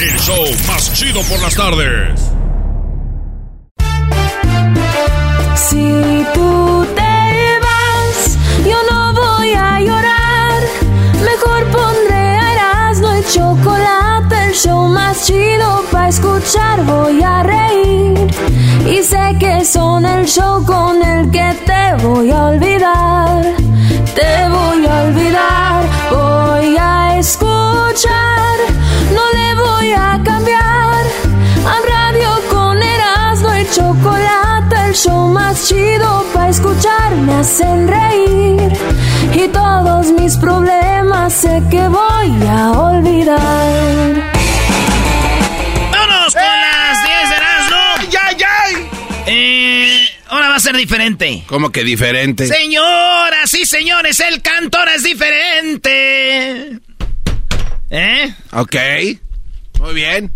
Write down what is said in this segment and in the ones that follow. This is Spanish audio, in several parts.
el show más chido por las tardes. Si tú te vas, yo no voy a llorar. Mejor pondré a Erasmo y chocolate, el show más chido para escuchar. Voy a reír y sé que son el show con el que te voy a olvidar. Te voy a olvidar, voy a escuchar, no voy a cambiar. A radio con Erasmo y chocolate, el show más chido para escuchar, me hacen reír. Y todos mis problemas sé que voy a olvidar. ¡Vámonos con las 10 de Erasmo! ¡Ya, ya! Eh, ahora va a ser diferente. ¿Cómo que diferente? Señoras y señores, el cantor es diferente. ¿Eh? Ok. Muy bien.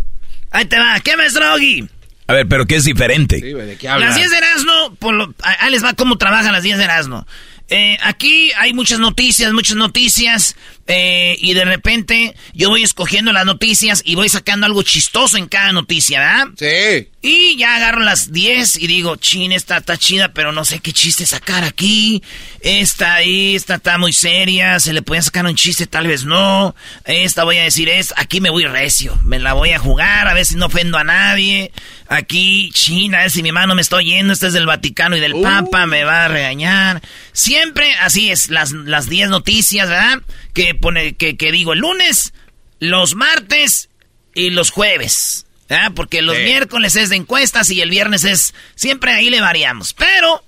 Ahí te va. ¿Qué ves, Drogi? A ver, pero ¿qué es diferente? Sí, ¿de qué Las hablas? 10 de Erasmo, por lo- ahí les va cómo trabajan las 10 de Erasmo. Eh, aquí hay muchas noticias, muchas noticias, eh, y de repente yo voy escogiendo las noticias y voy sacando algo chistoso en cada noticia, ¿verdad? Sí. Y ya agarro las 10 y digo, chin, esta está chida, pero no sé qué chiste sacar aquí. Esta ahí, esta está muy seria, se le puede sacar un chiste, tal vez no. Esta voy a decir es, aquí me voy recio, me la voy a jugar, a ver si no ofendo a nadie. Aquí, chin, a ver si mi mano me está oyendo, este es del Vaticano y del Papa, me va a regañar. Siempre así es, las, las 10 noticias, ¿verdad? Que pone, que, que digo el lunes, los martes y los jueves. ¿verdad? Porque los Sí. miércoles es de encuestas y el viernes es. Siempre ahí le variamos. Pero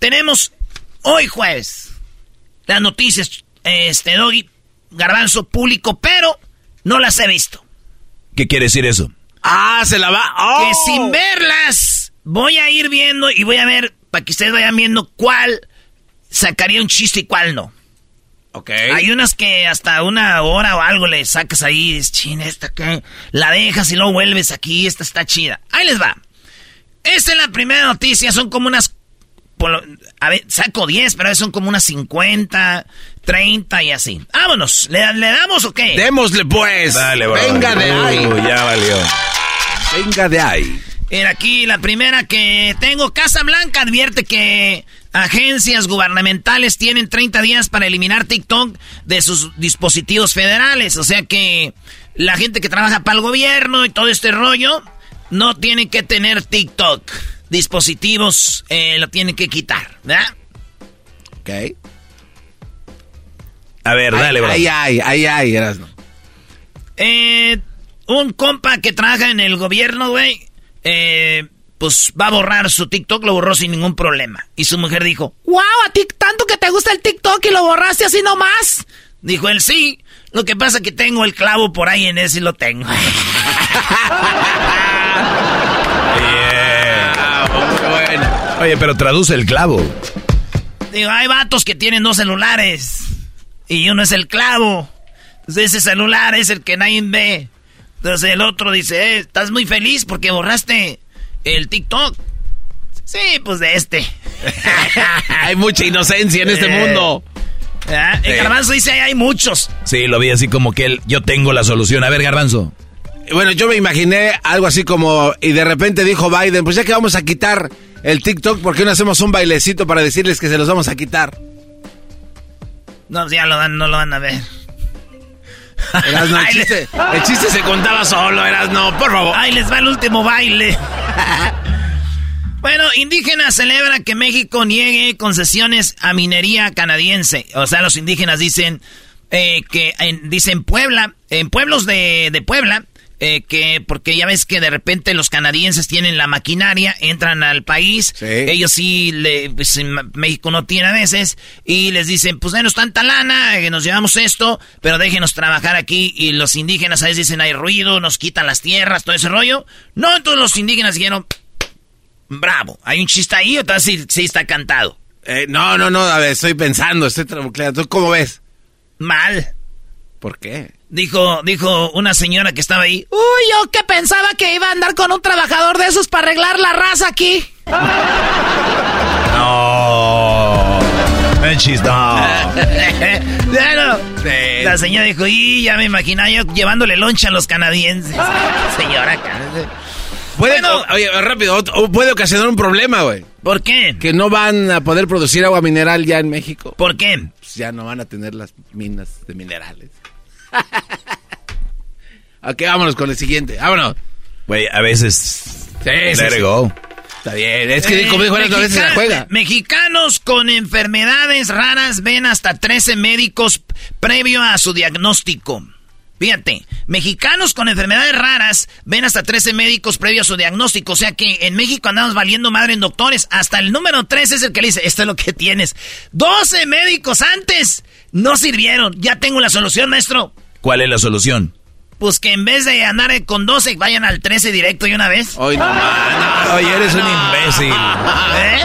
tenemos hoy jueves las noticias, este, Doggy, Garbanzo público, pero no las he visto. ¿Qué quiere decir eso? Ah, se la va. ¡Oh! Que sin verlas voy a ir viendo y voy a ver para que ustedes vayan viendo cuál sacaría un chiste y cuál no. Ok. Hay unas que hasta una hora o algo le sacas ahí, es china, esta que la dejas y luego vuelves aquí, esta está chida. Ahí les va. Esta es la primera noticia, son como unas... a ver, saco 10, pero son como unas 50, 30 y así. Vámonos, ¿le, le damos o qué? Démosle pues. Dale, bro. Venga de ahí. Ya valió. Venga de ahí. Mira, aquí la primera que tengo. Casa Blanca advierte que agencias gubernamentales tienen 30 días para eliminar TikTok de sus dispositivos federales. O sea que la gente que trabaja para el gobierno y todo este rollo no tiene que tener TikTok. Dispositivos eh, lo tienen que quitar, ¿verdad? Ok. A ver, dale, bro. Ay, ay, ay, ay, Erasmo. Eh, un compa que trabaja en el gobierno, güey, eh, pues va a borrar su TikTok, lo borró sin ningún problema. Y su mujer dijo, wow, a ti tanto que te gusta el TikTok y lo borraste así nomás. Dijo él, sí, lo que pasa que tengo el clavo por ahí en ese y lo tengo. Bueno. Oye, pero traduce el clavo. Digo, hay vatos que tienen dos celulares y uno es el clavo. Entonces ese celular es el que nadie ve. Entonces el otro dice, eh, estás muy feliz porque borraste el TikTok. Sí, pues de este. Hay mucha inocencia en este Eh. mundo. ¿Verdad? El Sí. garbanzo dice, "Ahí hay muchos. Sí, lo vi así como que él, yo tengo la solución. A ver, Garbanzo. Bueno, yo me imaginé algo así como, y de repente dijo Biden, pues ya que vamos a quitar el TikTok, ¿por qué no hacemos un bailecito para decirles que se los vamos a quitar? No, ya lo van, no lo van a ver. El, chiste, el chiste se contaba solo, Erasno, por favor. Ahí les va el último baile. Bueno, indígenas celebran que México niegue concesiones a minería canadiense. O sea, los indígenas dicen eh, que en, dicen Puebla, en pueblos de, de Puebla, eh, que porque ya ves que de repente los canadienses tienen la maquinaria, entran al país, ellos sí, le, pues en México no tiene a veces, y les dicen, pues denos tanta lana, que nos llevamos esto, pero déjenos trabajar aquí, y los indígenas a veces dicen, hay ruido, nos quitan las tierras, todo ese rollo. No, entonces los indígenas dijeron, bravo, hay un chiste ahí, o tal sí, sí está cantado. Eh, no, no, no, a ver, estoy pensando, estoy ¿Tú cómo ves? Mal. ¿Por qué? Dijo, dijo una señora que estaba ahí. Uy, yo que pensaba que iba a andar con un trabajador de esos para arreglar la raza aquí. No. Menchis, no. La señora dijo, y ya me imaginaba yo llevándole loncha a los canadienses. Señora, Puede, oye, rápido, puede ocasionar un problema, güey. ¿Por qué? Que no van a poder producir agua mineral ya en México. ¿Por qué? Pues ya no van a tener las minas de minerales. ok, vámonos con el siguiente. Vámonos. Güey, a veces. Sí, Está bien, es que como dijo a veces la juega. Mexicanos con enfermedades raras ven hasta 13 médicos previo a su diagnóstico. Fíjate, mexicanos con enfermedades raras ven hasta 13 médicos previo a su diagnóstico. O sea que en México andamos valiendo madre en doctores. Hasta el número 3 es el que le dice, esto es lo que tienes. 12 médicos antes no sirvieron. Ya tengo la solución, maestro. ¿Cuál es la solución? Pues que en vez de andar con 12, vayan al 13 directo y una vez. Oye, no, eres un imbécil. ¿Eh?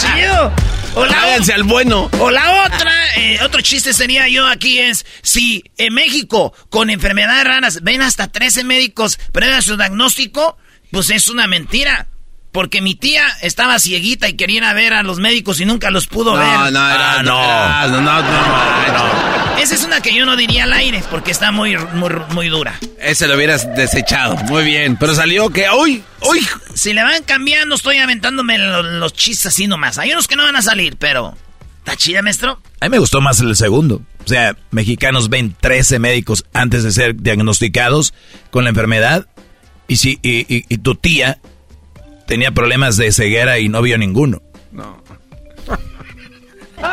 Chido. O al bueno. O la otra, eh, otro chiste sería yo aquí es, si en México con enfermedades raras ven hasta 13 médicos prueban su diagnóstico, pues es una mentira. Porque mi tía estaba cieguita y quería ir a ver a los médicos y nunca los pudo ver. No, no, ah, no. no, no, no, Esa es una que yo no diría al aire porque está muy, muy, muy dura. Ese lo hubieras desechado. Muy bien. Pero salió que, ¡uy! ¡Uy! Si le van cambiando, estoy aventándome los, chistes así nomás. Hay unos que no van a salir, pero. ¿Está chida, maestro? A mí me gustó más el segundo. O sea, mexicanos ven 13 médicos antes de ser diagnosticados con la enfermedad. Y, si, y tu tía tenía problemas de ceguera y no vio ninguno. No.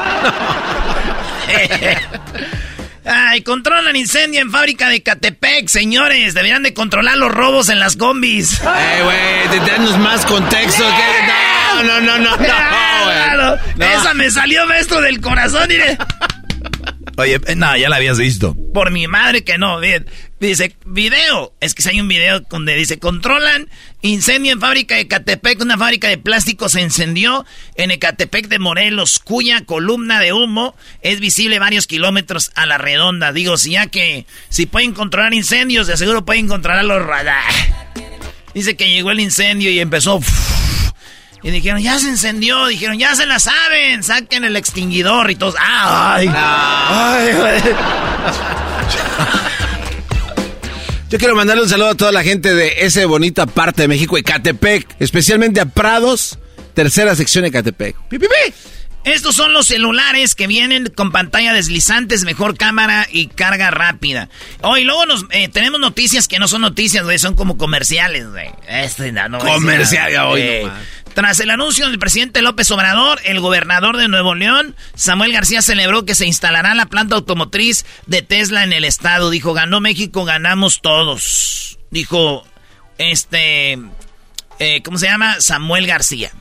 Ay, controlan incendio en fábrica de Catepec, señores. Deberían de controlar los robos en las combis. Eh, güey, danos más contexto. No, no, no, no, no, no, Esa me salió maestro del corazón, mire. Oye, eh, no, ya la habías visto. Por mi madre que no, bien. Dice, video. Es que si hay un video donde dice, controlan incendio en fábrica de Ecatepec. Una fábrica de plástico se encendió en Ecatepec de Morelos, cuya columna de humo es visible varios kilómetros a la redonda. Digo, si ya que si pueden controlar incendios, de seguro pueden controlar los radar. Dice que llegó el incendio y empezó... Y dijeron, ya se encendió. Dijeron, ya se la saben. Saquen el extinguidor y todos. ¡Ay! ay, Yo quiero mandarle un saludo a toda la gente de esa bonita parte de México, Ecatepec. Especialmente a Prados, tercera sección Ecatepec. ¡Pi, pi, pi! Estos son los celulares que vienen con pantalla deslizantes, mejor cámara y carga rápida. Hoy luego nos eh, tenemos noticias que no son noticias, güey, son como comerciales, güey. Este, no, Comercial, hoy eh, Tras el anuncio del presidente López Obrador, el gobernador de Nuevo León, Samuel García, celebró que se instalará la planta automotriz de Tesla en el estado. Dijo, ganó México, ganamos todos. Dijo, este, eh, ¿cómo se llama? Samuel García.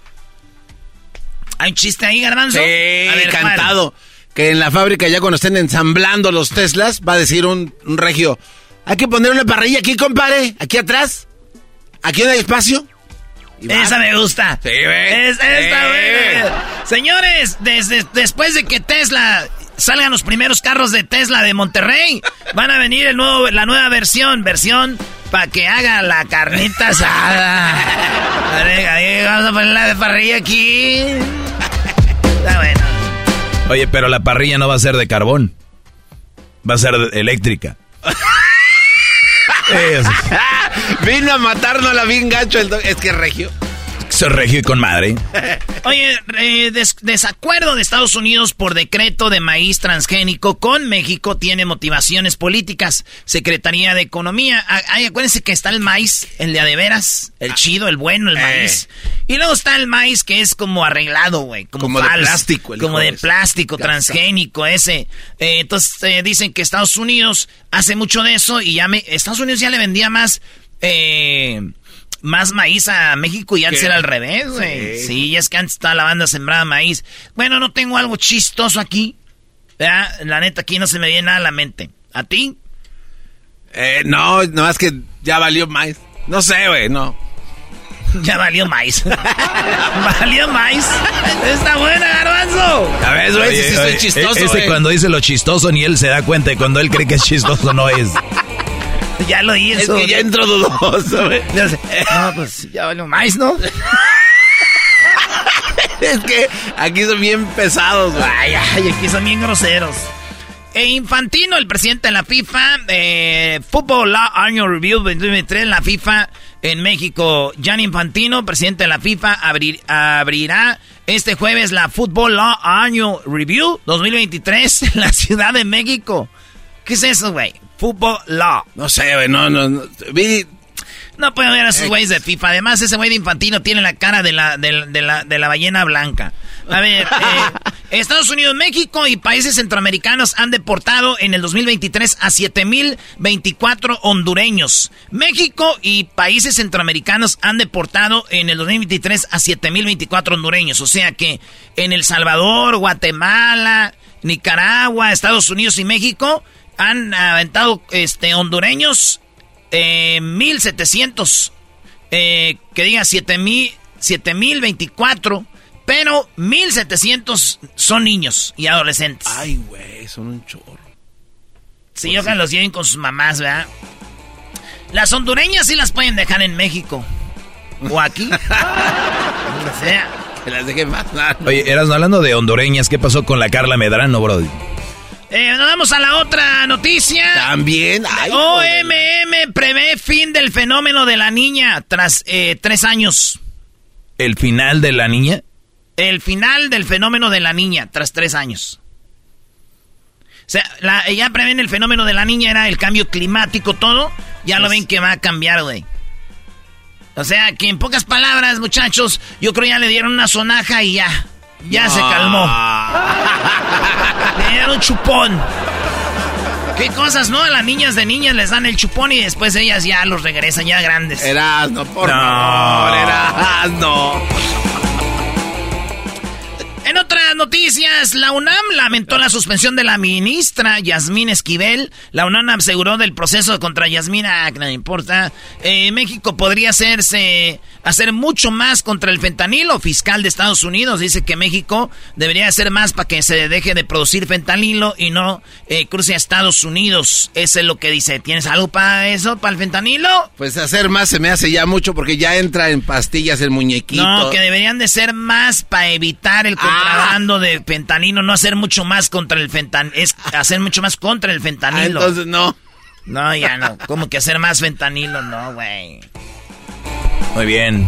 ¿Hay un chiste ahí, Garbanzo? Sí, a cantado. Que en la fábrica ya cuando estén ensamblando los Teslas, va a decir un, regio, hay que poner una parrilla aquí, compadre, aquí atrás. Aquí no hay espacio. Esa me gusta. Sí, güey. esta, Señores, desde, después de que Tesla salgan los primeros carros de Tesla de Monterrey, van a venir el nuevo, la nueva versión, versión para que haga la carnita asada. Vamos a poner la de parrilla aquí. Está bueno. Oye, pero la parrilla no va a ser de carbón. Va a ser eléctrica. Vino a matarnos a la bien gacho el Es que regio. Soy regio y con madre. Oye, eh, des- desacuerdo de Estados Unidos por decreto de maíz transgénico con México tiene motivaciones políticas. Secretaría de Economía. Ah, Ay, acuérdense que está el maíz, el de a de veras, el chido, el bueno, el maíz. Y luego está el maíz que es como arreglado, güey. Como, Como de plástico, el Como de plástico, transgénico, ese. Eh, entonces eh, dicen que Estados Unidos hace mucho de eso y ya me, Estados Unidos ya le vendía más... Eh, más maíz a México y antes ¿Qué? era al revés, güey. Sí. Sí, es que antes estaba la banda sembrada maíz. Bueno, no tengo algo chistoso aquí. ¿verdad? La neta, aquí no se me viene nada a la mente. ¿A ti? Eh, no, nada más que ya valió más. No sé, güey, no. Ya valió maíz. valió maíz. Está buena, garbanzo. A ver, güey, si sí estoy chistoso, cuando dice lo chistoso ni él se da cuenta y cuando él cree que es chistoso no es. Ya lo Es hizo. que ya entro dudoso, güey. Sé. No, pues ya valió maíz, ¿no? Es que aquí son bien pesados, güey. Ay, ay, aquí son bien groseros. E Infantino, el presidente de la FIFA, eh, Football Law Annual Review 2023 en la FIFA en México. Jan Infantino, presidente de la FIFA, abrir- abrirá este jueves la Football Law Annual Review 2023 en la Ciudad de México. ¿Qué es eso, güey? Football Law. No sé, güey, no, no, no. Vi, No puedo ver a esos güeyes de FIFA. Además, ese güey de Infantino tiene la cara de la, de, de la, de la ballena blanca. A ver, eh, Estados Unidos, México y países centroamericanos han deportado en el 2023 a 7.024 hondureños. México y países centroamericanos han deportado en el 2023 a 7.024 hondureños. O sea que en El Salvador, Guatemala, Nicaragua, Estados Unidos y México han aventado este, hondureños eh, 1700, eh, que diga 7000, 7024, pero 1700 son niños y adolescentes. Ay, güey, son un chorro. Sí, ojalá los lleven con sus mamás, ¿verdad? Las hondureñas sí las pueden dejar en México. O aquí. Donde sea. Que las deje pasar. Oye, eras hablando de hondureñas, ¿qué pasó con la Carla Medrano, Brody? Eh, nos vamos a la otra noticia. También. Ay. OMM prevé fin del fenómeno de la niña tras eh, tres años. ¿El final de la niña? El final del fenómeno de la niña tras tres años. O sea, la- ya prevén el fenómeno de la niña, era el cambio climático, todo. Ya lo ven que va a cambiar, güey. O sea, que en pocas palabras, muchachos, yo creo ya le dieron una sonaja y ya. Ya se calmó. Le dieron chupón. ¿Qué cosas, no? A las niñas de niñas les dan el chupón y después ellas ya los regresan ya grandes. Erasno, por No. favor. En noticias, la UNAM lamentó la suspensión de la ministra Yasmín Esquivel. La UNAM aseguró del proceso contra Yasmín, ah, que no importa. Eh, México podría hacerse, hacer mucho más contra el fentanilo. Fiscal de Estados Unidos dice que México debería hacer más para que se deje de producir fentanilo y no eh, cruce a Estados Unidos. Eso es lo que dice. ¿Tienes algo para eso, para el fentanilo? Pues hacer más se me hace ya mucho porque ya entra en pastillas el muñequito. No, que deberían de ser más para evitar el contrabando de fentanilo, no hacer mucho más contra el fentanilo, es hacer mucho más contra el Ah, fentanilo. entonces no. No, ya no, como que hacer más fentanilo, no, güey. Muy bien.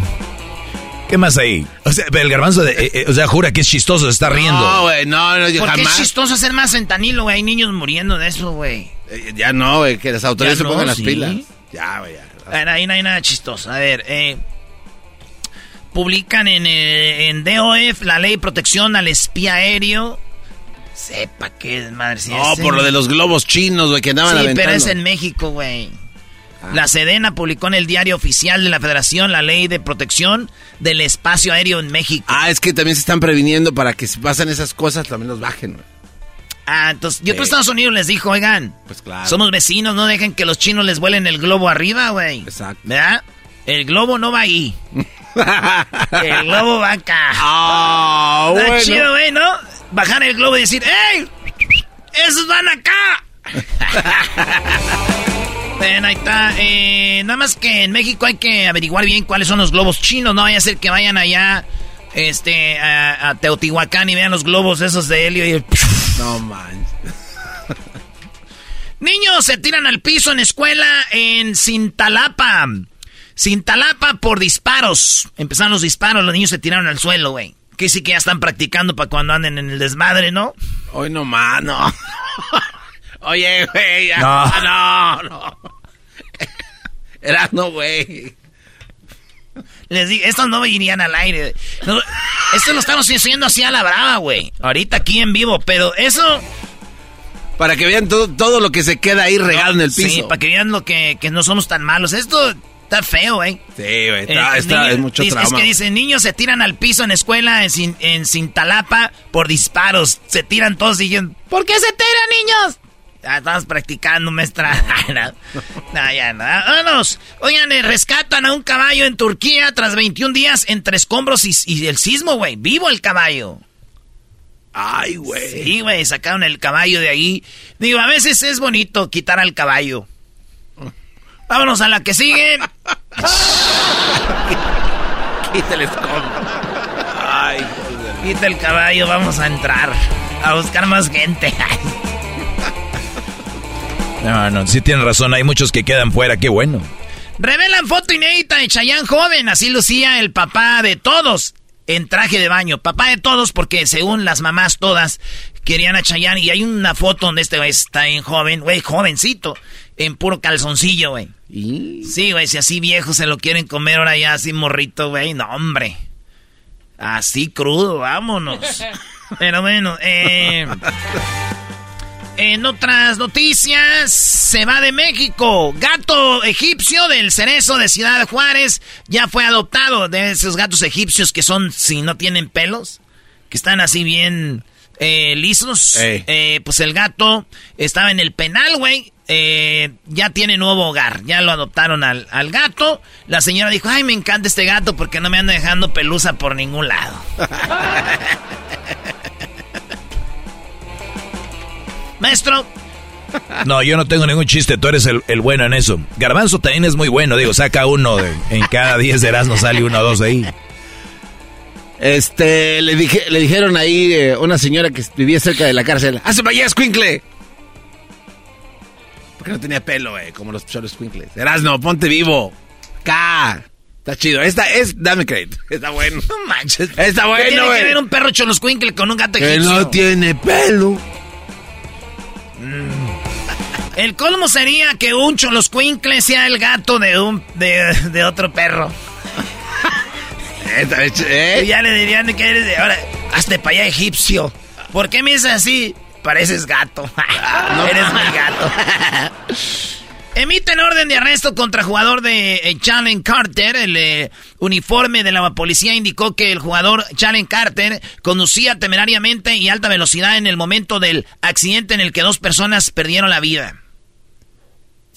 ¿Qué más hay? O sea, el garbanzo, de, eh, eh, o sea, jura que es chistoso, se está riendo. No, güey, no, no, yo Porque es jamás. chistoso hacer más fentanilo, güey, hay niños muriendo de eso, güey. Eh, Ya no, güey, que las autoridades Ya se no, pongan las sí. pilas. Ya, güey, ya. A ver, ahí no hay nada chistoso. A ver, eh, publican en, eh, en DOF la ley de protección al espía aéreo. Sepa qué madre si No, es por en- lo de los globos chinos, güey, que andaban Sí, aventando. pero es en México, güey. La Sedena publicó en el diario oficial de la Federación la ley de protección del espacio aéreo en México. Ah, es que también se están previniendo para que si pasan esas cosas también los bajen, güey. Ah, entonces, yo Sí. por Estados Unidos les dijo, oigan, Pues claro. somos vecinos, no dejen que los chinos les vuelen el globo arriba, güey. Exacto. ¿Verdad? El globo no va ahí. el globo va acá. Ah, Está bueno. chido, güey, ¿no? Bajar el globo y decir, ¡Ey! ¡Esos van acá! Ven, ahí está. Eh, nada más que en México hay que averiguar bien cuáles son los globos chinos. No vaya a ser que vayan allá este, a, a Teotihuacán y vean los globos esos de helio y... No manches. Niños se tiran al piso en escuela en Cintalapa. Cintalapa por disparos. Empezaron los disparos, los niños se tiraron al suelo, güey. Que sí que ya están practicando para cuando anden en el desmadre, ¿no? Hoy no más, no. Oye, güey, ya. No. no, no. Era no, güey. Les digo, estos no irían al aire. No, esto lo estamos haciendo así a la brava, güey. Ahorita aquí en vivo, pero eso... Para que vean todo, todo lo que se queda ahí regado en el piso. Sí, para que vean lo que, que no somos tan malos. Esto está feo, güey. Sí, güey, está, Eh, está- es mucho trauma. Es que dicen, niños se tiran al piso en escuela en, en Cintalapa por disparos. Se tiran todos y yo, ¿por qué se tiran, niños? Ya estamos practicando, maestra. no, no, ya no. Vámonos. Oigan, eh, rescatan a un caballo en Turquía tras 21 días entre escombros y, y el sismo, güey. Vivo el caballo. Ay, güey. Sí, güey, sacaron el caballo de ahí. Digo, a veces es bonito quitar al caballo. Vámonos a la que sigue. Quítale escombro. Ay, joder. Quita el caballo, vamos a entrar. A buscar más gente. No, no, sí tienen razón. Hay muchos que quedan fuera. Qué bueno. Revelan foto inédita de Chayanne joven. Así lucía el papá de todos en traje de baño. Papá de todos porque según las mamás todas querían a Chayanne. Y hay una foto donde este güey está en joven. Güey, jovencito. En puro calzoncillo, güey. Y- Sí, güey, si así viejo se lo quieren comer ahora ya así morrito, güey. No, hombre. Así crudo, vámonos. Pero bueno, eh... En otras noticias, se va de México. Gato egipcio del cerezo de Ciudad Juárez ya fue adoptado. De esos gatos egipcios que son, si no tienen pelos, que están así bien eh, lisos. Eh, pues el gato estaba en el penal, güey. Eh, ya tiene nuevo hogar. Ya lo adoptaron al, al gato. La señora dijo, ay, me encanta este gato porque no me anda dejando pelusa por ningún lado. Maestro, No, yo no tengo ningún chiste. Tú eres el, el bueno en eso. Garbanzo también es muy bueno. Digo, saca uno de- en cada 10 de Erasmo sale uno o dos ahí. Este, le, dije, le dijeron ahí eh, una señora que vivía cerca de la cárcel. ¡Hace para allá, escuincle! Porque no tenía pelo, güey, como los cholos escuincles. Erasno, ponte vivo. Acá. Está chido. Esta es, dame crédito. Está bueno. no manches. Está ¿Qué bueno, tiene que güey. ver un perro choloscuincle con un gato Que egipcio? no tiene pelo. El colmo sería que un choloscuincle sea el gato de un de, de otro perro. Y ¿eh? ya le dirían que eres de ahora, hazte para allá egipcio. ¿Por qué me dices así? Pareces gato. eres mi gato. Emiten orden de arresto contra jugador de eh, Jalen Carter. El eh, uniforme de la policía indicó que el jugador Jalen Carter conducía temerariamente y a alta velocidad en el momento del accidente en el que dos personas perdieron la vida.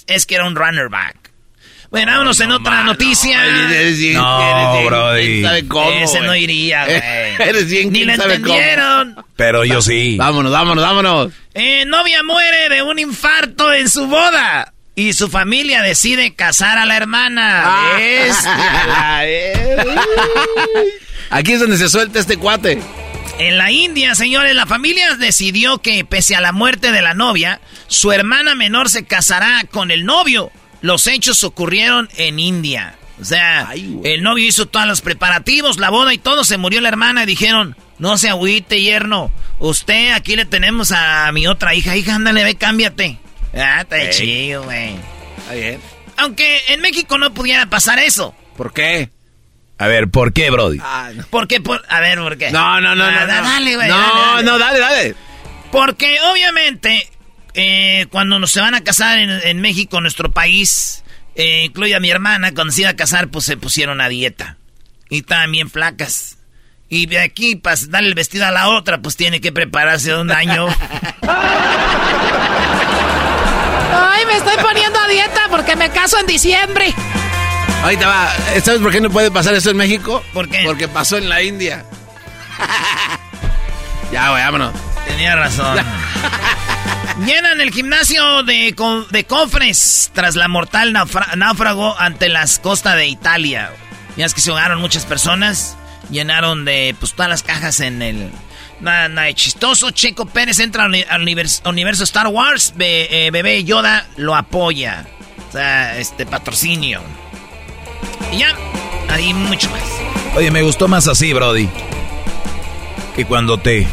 Es que era un runner back. Bueno, vámonos en otra noticia. Eres bien- No, eres bien- brody. ¿quién sabe cómo, Ese no iría, güey. Eres bien, Ni ¿quién lo cómo? entendieron. Pero yo sí. Vámonos, vámonos, vámonos. Eh, novia muere de un infarto en su boda. Y su familia decide casar a la hermana. Ah. Aquí es donde se suelta este cuate. En la India, señores, la familia decidió que pese a la muerte de la novia, su hermana menor se casará con el novio. Los hechos ocurrieron en India. O sea, Ay, el novio hizo todos los preparativos, la boda y todo, se murió la hermana y dijeron, no se agüite, yerno. Usted, aquí le tenemos a mi otra hija. Hija, ándale, ve, cámbiate. Ah, está chido, güey. Está bien. Aunque en México no pudiera pasar eso. ¿Por qué? A ver, ¿por qué, Brody? Ah, no. ¿Por qué? Por... A ver, ¿por qué? No, no, no, Ah, no, da- no. Dale, güey. No, dale, dale. no, dale, dale. Porque obviamente, eh, cuando nos se van a casar en, en México, nuestro país, eh, incluye a mi hermana, cuando se iba a casar, pues se pusieron a dieta. Y estaban bien flacas. Y de aquí, para darle el vestido a la otra, pues tiene que prepararse de un año. Ay, me estoy poniendo a dieta porque me caso en diciembre. Ahorita va. ¿Sabes por qué no puede pasar eso en México? ¿Por qué? Porque pasó en la India. ya, güey, vámonos. Tenía razón. Llenan el gimnasio de, de cofres tras la mortal náufrago ante las costas de Italia. Ya es que se ahogaron muchas personas. Llenaron de pues todas las cajas en el. Nada, nada chistoso. Checo Pérez entra al, uni- al univers- universo Star Wars. Be- eh, bebé Yoda lo apoya. O sea, este patrocinio. Y ya, ahí mucho más. Oye, me gustó más así, Brody. Que cuando te.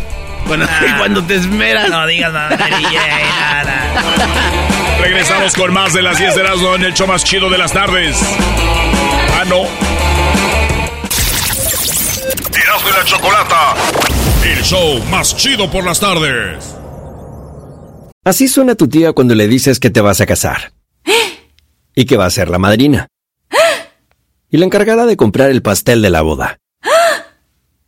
Bueno, Ah. cuando te esmeras. No digas nada, nada. Regresamos con más de las 10 de Erasmo en el show más chido de las tardes. Ah, no. Erasmo y la Chocolata. El show más chido por las tardes. Así suena tu tía cuando le dices que te vas a casar. Y que va a ser la madrina. Y la encargada de comprar el pastel de la boda.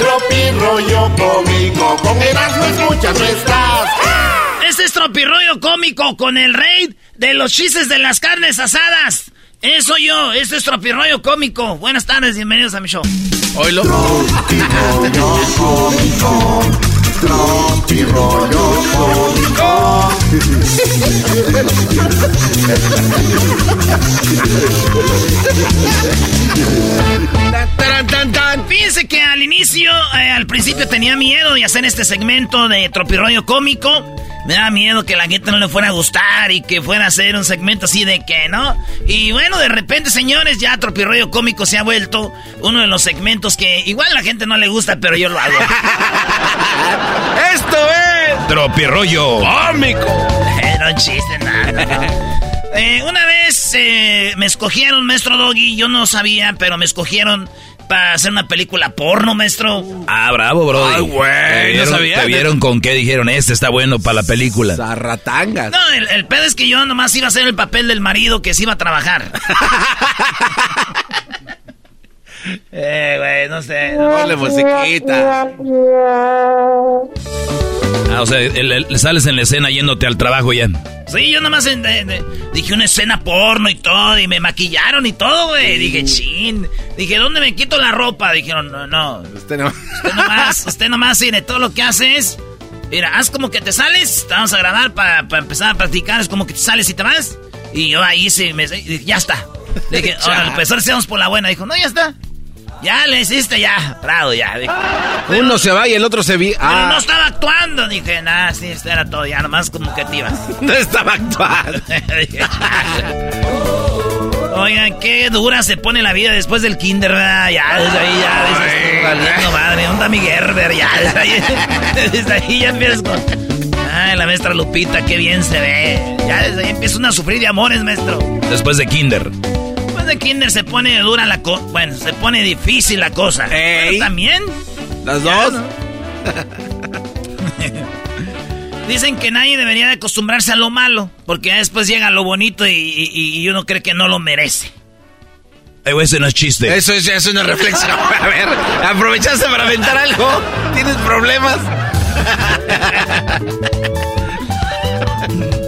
Tropi rollo cómico, con Erasmo escuchas no estás. Este es Tropirroyo Cómico con el rey de los chistes de las carnes asadas. Eso soy yo, este es Tropirroyo Cómico. Buenas tardes, bienvenidos a mi show. Oílo. Tropi rollo cómico. Tan, tan. Fíjense que al inicio, eh, al principio tenía miedo de hacer este segmento de Tropirroyo Cómico. Me daba miedo que la gente no le fuera a gustar y que fuera a hacer un segmento así de que, ¿no? Y bueno, de repente, señores, ya Tropirroyo Cómico se ha vuelto uno de los segmentos que igual a la gente no le gusta, pero yo lo hago. Esto es. Tropirroyo. Cómico. no chiste, nada. Eh, una vez eh, me escogieron, maestro Doggy, yo no sabía, pero me escogieron para hacer una película porno, maestro. Ah, bravo, Brody. Ay, güey, ¿Te no vieron, sabía. te vieron con qué dijeron? Este está bueno para la película. Zarratangas. No, el, el pedo es que yo nomás iba a hacer el papel del marido que se iba a trabajar. eh, güey, no sé. Ponle musiquita. Ah, o sea, el- el- sales en la escena yéndote al trabajo ya. Sí, yo nomás en- dije una escena porno y todo, y me maquillaron y todo, güey. Dije, chin. Dije, ¿dónde me quito la ropa? Dijeron, no, no. Usted no. Usted nomás, usted nomás, mire, todo lo que haces. Mira, haz como que te sales, te vamos a grabar para empezar a practicar, es como que te sales y te vas. Y yo ahí sí, me, dije, ya está. Le dije, ahora, pues ahora sí vamos por la buena. Dijo, no, ya está. Ya le hiciste, ya, bravo, ya. Uno se va y el otro se vi. pero no Ah, estaba actuando. Dije, nada, sí, esto era todo, ya nomás como que te ibas. no estaba actuando. Oigan, qué dura se pone la vida después del kinder, ¿verdad? Ya, desde ahí ya dices, valiendo madre, ¿dónde está mi Gerber? Ya, desde ahí, desde ahí ya empiezas con... Ay, la maestra Lupita, qué bien se ve. Ya desde ahí empieza a sufrir de amores, maestro. Después de Kinder. De kinder se pone dura la cosa. Bueno, se pone difícil la cosa. Ey. Pero también Las dos. dicen que nadie debería de acostumbrarse a lo malo, porque después llega lo bonito y, y- y uno cree que no lo merece. Ese no es chiste. Eso es, es una reflexión. A ver, aprovechaste para aventar algo. ¿Tienes problemas?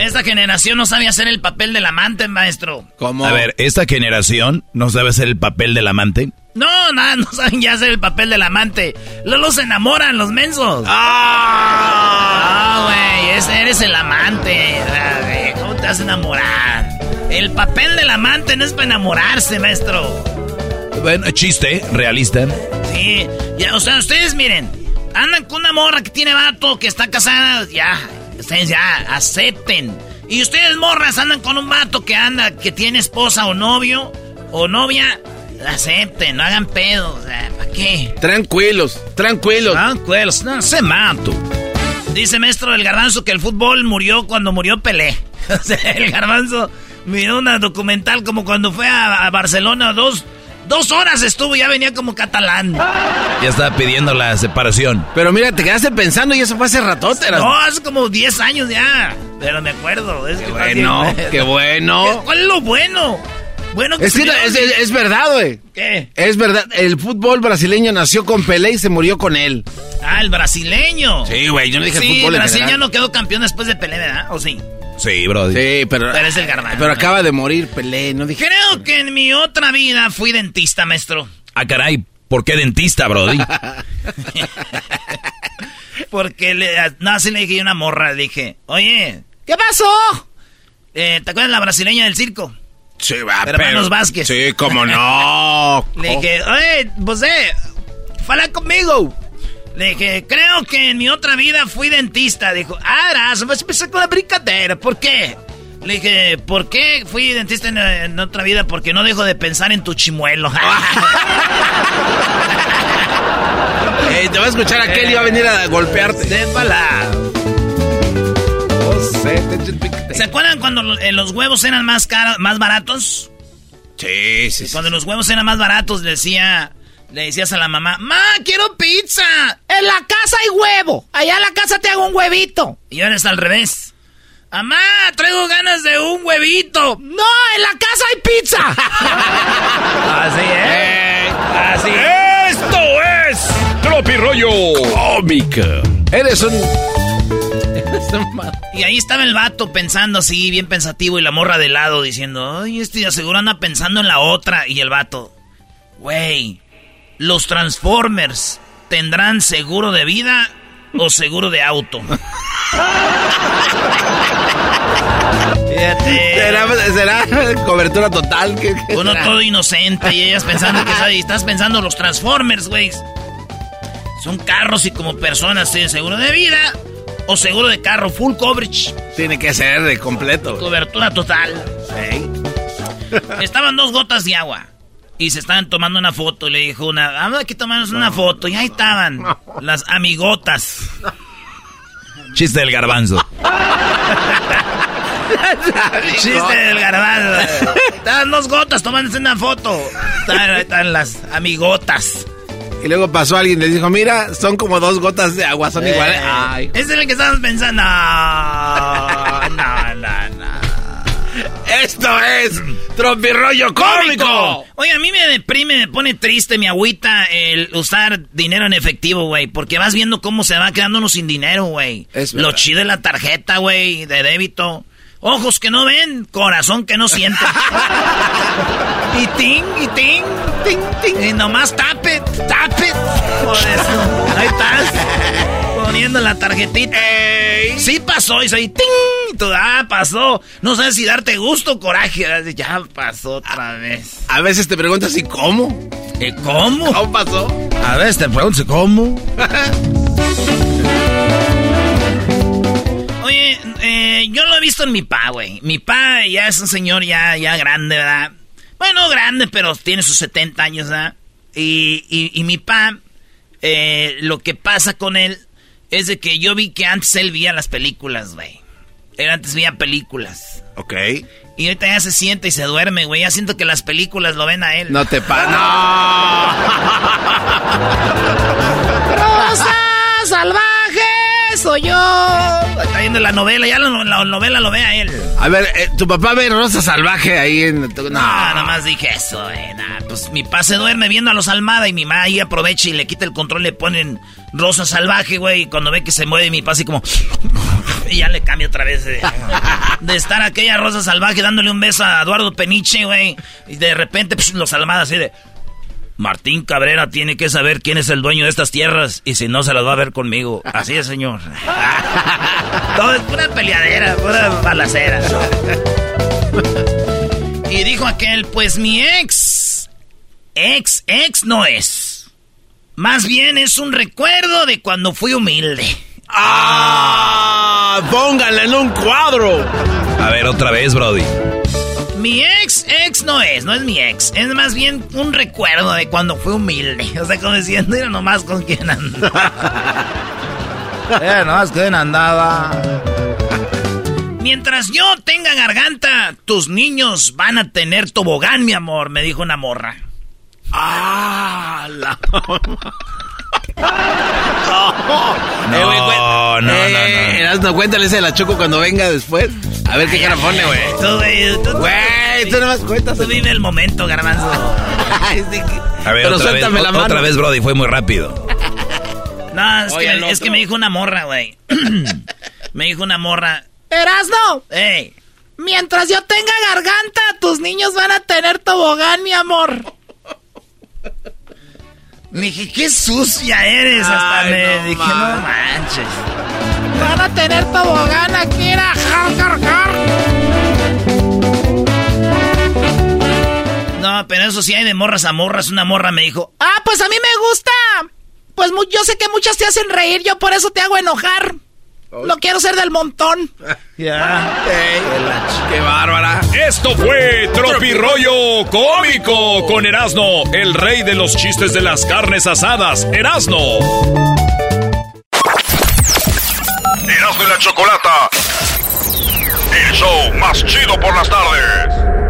Esta generación no sabe hacer el papel del amante, maestro. ¿Cómo? A ver, esta generación no sabe hacer el papel del amante. No, nada, no saben ya hacer el papel del amante. Luego se enamoran los mensos. Ah, güey, ese eres el amante. Ah, güey, ¿Cómo te vas a enamorar? El papel del amante no es para enamorarse, maestro. Bueno, chiste, realista. Sí, ya, o sea, ustedes miren, Andan con una morra que tiene vato, que está casada. Ya, ustedes ya, acepten. Y ustedes, morras, andan con un vato que anda, que tiene esposa o novio o novia. Acepten, no hagan pedo. O sea, ¿para qué? Tranquilos, tranquilos. Tranquilos, no se mato. Dice maestro del garbanzo que el fútbol murió cuando murió Pelé. O sea, el garbanzo miró una documental como cuando fue a, a Barcelona dos, dos horas estuvo y ya venía como catalán. Ya estaba pidiendo la separación. Pero mira, te quedaste pensando y eso fue hace ratote. No, hace como 10 años ya. Pero me acuerdo. Es Qué que bueno, qué bueno. ¿Cuál es lo bueno? Bueno, Es que se es, es- es verdad, güey. ¿Qué? Es verdad. El fútbol brasileño nació con Pelé y se murió con él. Ah, el brasileño. Sí, güey, yo no dije Sí, fútbol en Brasil ya no quedó campeón después de Pelé, ¿verdad? ¿O sí? Sí, brody. Sí, pero. Pero es el garbanzo. Pero acaba de morir Pelé, no dije. Creo que en mi otra vida fui dentista, maestro. Ah, caray, ¿por qué dentista, brody? Porque le, no, así le dije una morra, le dije, oye, ¿qué pasó? Eh, ¿Te acuerdas de la brasileña del circo? Sí, va, Hermanos Vázquez. Sí, cómo no. Le dije, oye, pues eh, fala conmigo. Le dije, creo que en mi otra vida fui dentista. Dijo, ah, Erasmo, vas a empezar con la brincadera. ¿Por qué? Le dije, ¿por qué fui dentista en, en otra vida? Porque no dejo de pensar en tu chimuelo. Te va a escuchar aquel y va a venir a golpearte. Sépala. Te- ¿Se acuerdan cuando eh, los huevos eran más caros, más baratos? Sí, sí, sí. Cuando los huevos eran más baratos, decía, le decías a la mamá, ¡Ma, quiero pizza! En la casa hay huevo. Allá en la casa te hago un huevito. Y ahora es al revés. ¡Mamá, traigo ganas de un huevito! No, en la casa hay pizza. Así es. Así ¡Esto es Tropi Rollo Cómica! Eres un. Y ahí estaba el vato pensando así, bien pensativo, y la morra de lado diciendo, ay, este de seguro anda pensando en la otra. Y el vato, güey, los Transformers tendrán seguro de vida o seguro de auto. Fíjate. ¿Será, será cobertura total? ¿Qué- qué Uno será? todo inocente y ellas pensando que sabe, y estás pensando los Transformers, güey. Son carros y como personas tienen seguro de vida o seguro de carro, full coverage, Tiene que ser de completo. cobertura total. Sí. Estaban dos gotas de agua y se estaban tomando una foto y le dijo una, vamos aquí tomarnos una foto y ahí estaban las amigotas. Chiste del garbanzo. Chiste del garbanzo. Estaban dos gotas tomándose una foto. Estaban, ahí están las amigotas. Y luego pasó alguien y le dijo, mira, son como dos gotas de agua, son iguales. Eh, Ay. Ese es el que estábamos pensando. No, no, no, no. Esto es Tropirollo Cómico. Oye, a mí me deprime, me pone triste, mi agüita el usar dinero en efectivo, güey. Porque vas viendo cómo se va quedando uno sin dinero, güey. Lo chido es la tarjeta, güey, de débito. Ojos que no ven, corazón que no siente. y ting, y ting, ting, ting. Y nomás tap it, tap it. Por eso, ahí estás. Poniendo la tarjetita. Sí pasó, y soy ting. Y tú, ah, pasó. No sabes si darte gusto o coraje. Ya pasó otra vez. A veces te preguntas, ¿y cómo? ¿Eh, ¿Cómo? ¿Cómo pasó? A ver, te pregunto cómo. Oye, eh, yo lo he visto en mi pa, güey. Mi pa ya es un señor ya, ya grande, ¿verdad? Bueno, grande, pero tiene sus 70 años, ¿verdad? Y, y, y mi pa, eh, lo que pasa con él es de que yo vi que antes él veía las películas, güey. Él antes veía películas. Ok. Y ahorita ya se sienta y se duerme, güey. Ya siento que las películas lo ven a él. No te pa... ¡No! ¡Rosa salvaje! Soy yo. Está viendo la novela, ya la, la novela lo ve a él. A ver, eh, tu papá ve Rosa Salvaje ahí en... No, No, nada más dije eso, eh. nah, pues mi pa se duerme viendo a los Almada y mi mamá ahí aprovecha y le quita el control, le ponen rosa salvaje, güey. Y cuando ve que se mueve mi pa así como. y ya le cambia otra vez de, de estar aquella rosa salvaje dándole un beso a Eduardo Peniche, güey. Y de repente, pues, los Almada así de. Martín Cabrera tiene que saber quién es el dueño de estas tierras y si no se las va a ver conmigo. Así es, señor. Todo es pura peleadera, pura balacera. Y dijo aquel, pues mi ex, ex, ex no es. Más bien es un recuerdo de cuando fui humilde. ¡Ah! Póngala en un cuadro. A ver, otra vez, Brody. Mi ex, ex no es, no es mi ex. Es más bien un recuerdo de cuando fui humilde. O sea, como diciendo, era nomás con quien andaba. era nomás con quien andaba. Mientras yo tenga garganta, tus niños van a tener tobogán, mi amor, me dijo una morra. ¡Ah! La... No, no, no, no, Eh, no. cuéntale ese de la Choco cuando venga después. A ver qué cara pone, güey. Tú, güey, tú, Güey, tú nomás cuentas. tú vive el momento, garbanzo. A ver, Pero otra vez, suéltame la o- mano. otra vez, Brody, fue muy rápido. No, es, Oye, que, es que me dijo una morra, güey. me dijo una morra. Erasno, Ey, mientras yo tenga garganta, tus niños van a tener tobogán, mi amor. Me dije, qué sucia eres. Hasta Ay, me no dije, man. no manches. Van a tener tobogán aquí, era jar, jar, jar. No, pero eso sí hay de morras a morras. Una morra me dijo, Ah, pues a mí me gusta. Pues yo sé que muchas te hacen reír, yo por eso te hago enojar. No quiero ser del montón. ya. ¡Qué bárbara! Esto fue Tropirollo Cómico con Erasno, el rey de los chistes de las carnes asadas. Erasno. Erasmo y la Chocolata. El show más chido por las tardes.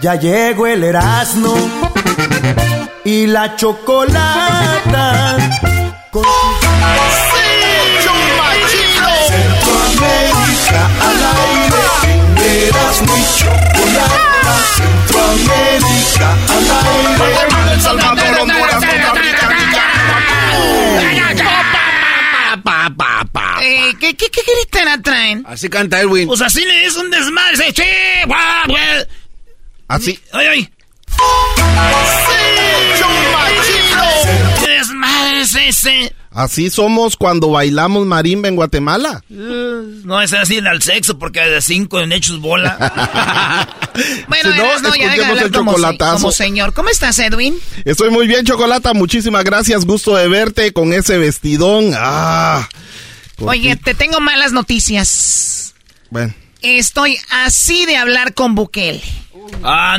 Ya llegó el Erasmo y la chocolata. Con Centroamérica al aire. Erasmo y chocolata. Centroamérica al aire. Eh, ¿qué, qué, qué gritera traen? Así canta Edwin. Pues así le es un desmadre. guau, guau. Así. Ay, ay. ¿Qué desmadre es ese? Así somos cuando bailamos marimba en Guatemala. No es así al sexo porque de cinco en hechos bola. Bueno, Si no, ya de escuchemos hablar el como, como señor. ¿Cómo estás, Edwin? Estoy muy bien, Chocolata. Muchísimas gracias. Gusto de verte con ese vestidón. Ah. Oye, te tengo malas noticias. Bueno. Estoy así de hablar con Bukele. Ah,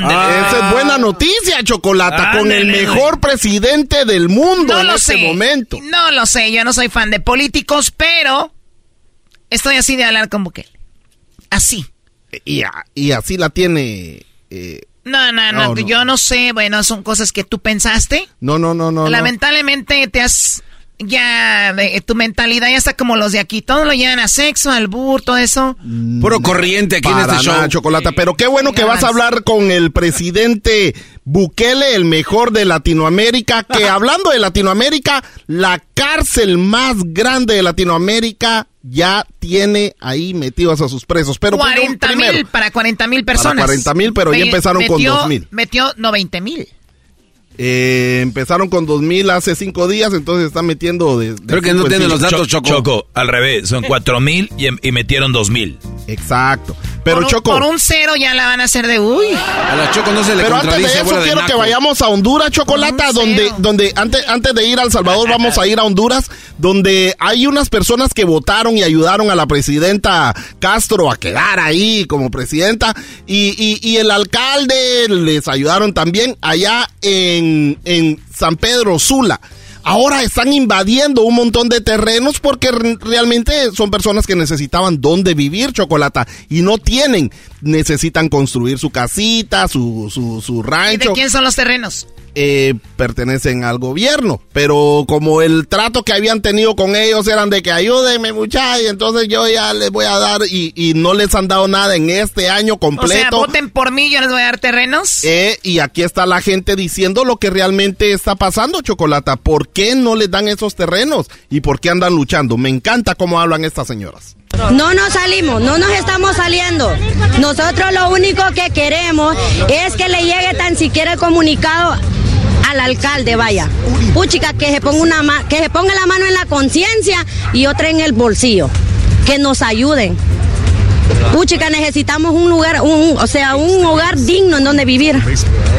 esa es buena noticia, Chocolata. con el mejor presidente del mundo No en lo este sé. momento. No lo sé, yo no soy fan de políticos, pero estoy así de hablar con Bukele. Así. Y, así la tiene. eh, No, no, no, No, yo no sé, bueno, son cosas que tú pensaste. no, no, no, no. no. Lamentablemente te has ya eh, tu mentalidad ya está como los de aquí, todo lo llevan a sexo, al bur, todo eso. Puro corriente aquí en este show. nada, Chocolata. Pero qué bueno que vas a hablar con el presidente Bukele, el mejor de Latinoamérica. Que hablando de Latinoamérica, la cárcel más grande de Latinoamérica ya tiene ahí metidos a sus presos. Pero 40 primero, mil para 40 mil Para personas. 40,000, pero ya empezaron con metió- 2,000. Metió no 20 mil. Eh, empezaron con 2000 hace cinco días, entonces están metiendo de, de Creo que no cinco en tiene cinco. los datos, Cho- Choco. Choco, al revés, son cuatro mil y, y metieron dos mil. Exacto. Pero por un, Choco. Por un cero ya la van a hacer de uy. A la Choco no se le Pero antes de eso de quiero que vayamos a Honduras, Chocolata, donde, donde antes, antes de ir a El Salvador vamos a ir a Honduras, donde hay unas personas que votaron y ayudaron a la presidenta Castro a quedar ahí como presidenta y, y- y el alcalde les ayudaron también allá en, en San Pedro Sula. Ahora están invadiendo un montón de terrenos porque re- realmente son personas que necesitaban dónde vivir, Chocolata, y no tienen. Necesitan construir su casita, su, su, su ¿Y de rancho. quién son los terrenos? Eh, pertenecen al gobierno, pero como el trato que habían tenido con ellos eran de que ayúdenme muchachos, entonces yo ya les voy a dar y, y no les han dado nada en este año O sea, completo. voten por mí, yo les voy a dar terrenos. Eh, y aquí está la gente diciendo lo que realmente está pasando, Chocolata. ¿Por qué no les dan esos terrenos? ¿Y por qué andan luchando? Me encanta cómo hablan estas señoras. No nos salimos, no nos estamos saliendo. Nosotros lo único que queremos es que le llegue tan siquiera el comunicado al alcalde, vaya. Puchica, que se ponga la mano en la conciencia y otra en el bolsillo. Que nos ayuden. Puchica, necesitamos un lugar, un, o sea, un hogar digno en donde vivir.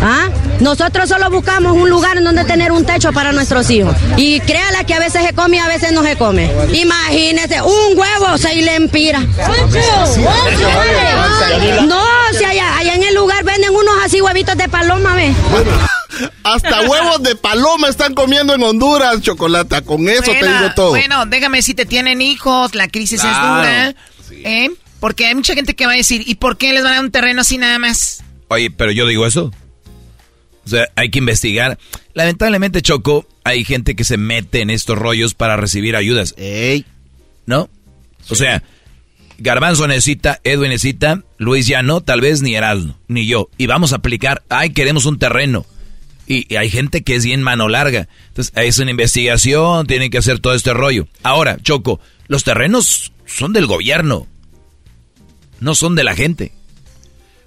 ¿Ah? Nosotros solo buscamos un lugar en donde tener un techo para nuestros hijos. Y créala que a veces se come y a veces no se come. Imagínese, un huevo se le empira. No, si allá, allá en el lugar venden unos así huevitos de paloma, ve. Hasta huevos de paloma están comiendo en Honduras, Chocolata. Con eso te Bueno, digo todo. Bueno, déjame si te tienen hijos, la crisis Claro. es dura. ¿eh? Porque hay mucha gente que va a decir, ¿y por qué les van a dar un terreno así nada más? Oye, pero yo digo eso. O sea, hay que investigar. Lamentablemente, Choco, hay gente que se mete en estos rollos para recibir ayudas. Ey. ¿No? O sea, Garbanzo necesita, Edwin necesita, Luis ya no, tal vez ni Erasmo, ni yo. Y vamos a aplicar, ay, queremos un terreno. Y, y hay gente que es bien mano larga. Entonces, es una investigación, tienen que hacer todo este rollo. Ahora, Choco, los terrenos son del gobierno, no son de la gente.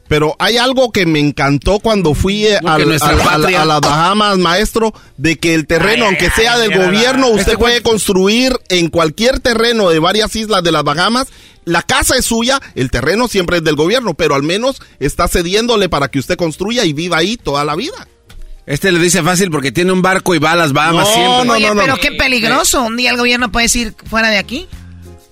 Pero hay algo que me encantó cuando fui eh, al- al- patria- a las Bahamas, maestro, de que el terreno, Ay, aunque ay, sea del gobierno, este usted puede construir en cualquier terreno de varias islas de las Bahamas. La casa es suya, el terreno siempre es del gobierno, pero al menos está cediéndole para que usted construya y viva ahí toda la vida. Este le dice fácil porque tiene un barco y va a las Bahamas No, siempre. no, Oye, no, no, pero no. qué peligroso. Un día el gobierno puede decir fuera de aquí.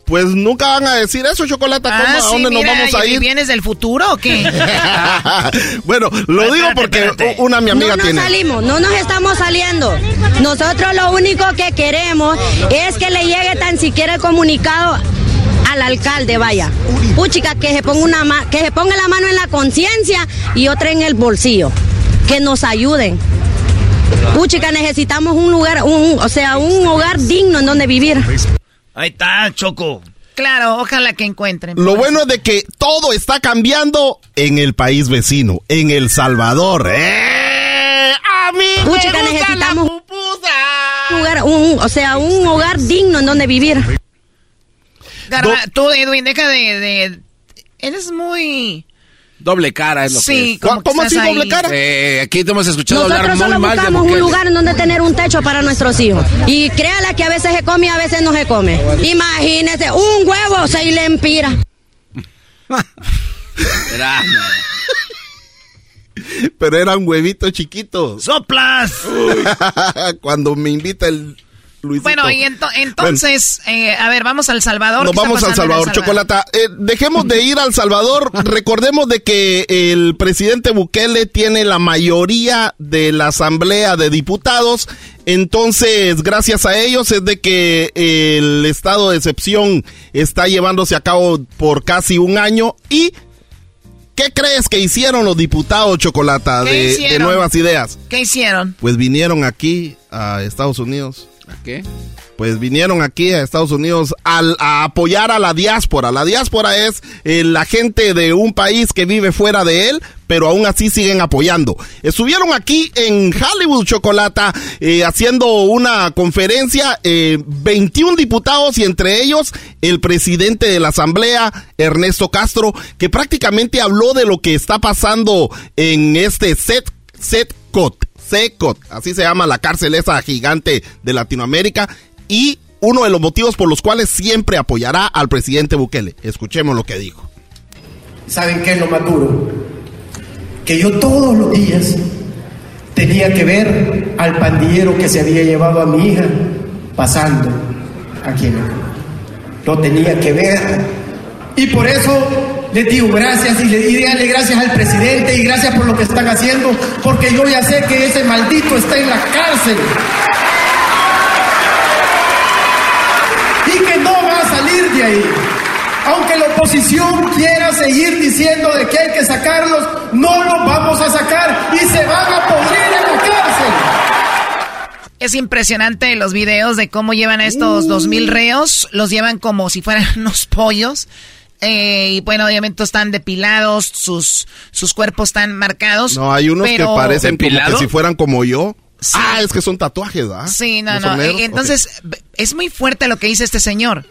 Pues nunca van a decir eso, Chocolata. ¿Cómo? Ah, ¿A sí, dónde mira, nos vamos a ¿y ir? ¿Vienes del futuro o qué? bueno, lo digo porque una mi amiga no nos tiene. salimos, no nos estamos saliendo. Nosotros lo único que queremos es que le llegue tan siquiera el comunicado al alcalde, vaya. Puchica, que se ponga una ma- que se ponga la mano en la conciencia y otra en el bolsillo. Que nos ayuden. Puchica, necesitamos un lugar, un, o sea, un hogar digno en donde vivir. Ahí está, Choco. Claro, ojalá que encuentren. Lo bueno es de que todo está cambiando en el país vecino, en El Salvador. ¡Eh! A mí me Puchica, gusta necesitamos la un lugar, un, o sea, un hogar digno en donde vivir. Garba- tú, Edwin, deja de, de- Eres muy... Doble cara es lo Sí, que es. ¿Cómo así doble cara? Eh, aquí te hemos escuchado hablar Nosotros muy solo mal de buscamos un lugar en donde tener un techo para nuestros hijos. Y créala que a veces se come y a veces no se come. Imagínese, un huevo se le empira. Era- Pero eran huevitos chiquitos. ¡Soplas! Cuando me invita el Luisito. Bueno, y ento- entonces, eh, a ver, vamos al Salvador. Nos ¿Qué está vamos al Salvador, Chocolata. Eh, dejemos de ir al Salvador. Recordemos de que el presidente Bukele tiene la mayoría de la Asamblea de Diputados. Entonces, gracias a ellos es de que el estado de excepción está llevándose a cabo por casi un año. ¿Y qué crees que hicieron los diputados, Chocolata, ¿Qué de, nuevas ideas? ¿Qué hicieron? Pues vinieron aquí a Estados Unidos. ¿A qué? Pues vinieron aquí a Estados Unidos a apoyar a la diáspora. La diáspora es la gente de un país que vive fuera de él, pero aún así siguen apoyando. Estuvieron aquí en Hollywood, Chocolata, eh, haciendo una conferencia, eh, 21 diputados y entre ellos el presidente de la Asamblea, Ernesto Castro, que prácticamente habló de lo que está pasando en este set, setcot. Secot, así se llama la cárcel esa gigante de Latinoamérica y uno de los motivos por los cuales siempre apoyará al presidente Bukele. Escuchemos lo que dijo. ¿Saben qué es lo más duro? Que yo todos los días tenía que ver al pandillero que se había llevado a mi hija pasando aquí Lo tenía que ver. Y por eso les digo gracias y le díganle gracias al presidente y gracias por lo que están haciendo, porque yo ya sé que ese maldito está en la cárcel. Y que no va a salir de ahí. Aunque la oposición quiera seguir diciendo de que hay que sacarlos, no los vamos a sacar y se van a podrir en la cárcel. Es impresionante los videos de cómo llevan a estos dos mil reos. Los llevan como si fueran unos pollos. Eh, y bueno, obviamente están depilados, sus, sus cuerpos están marcados. No, hay unos que parecen como que si fueran como yo. Ah, es que son tatuajes, ¿ah? Sí, no, ¿No eh, Entonces, es muy fuerte lo que dice este señor.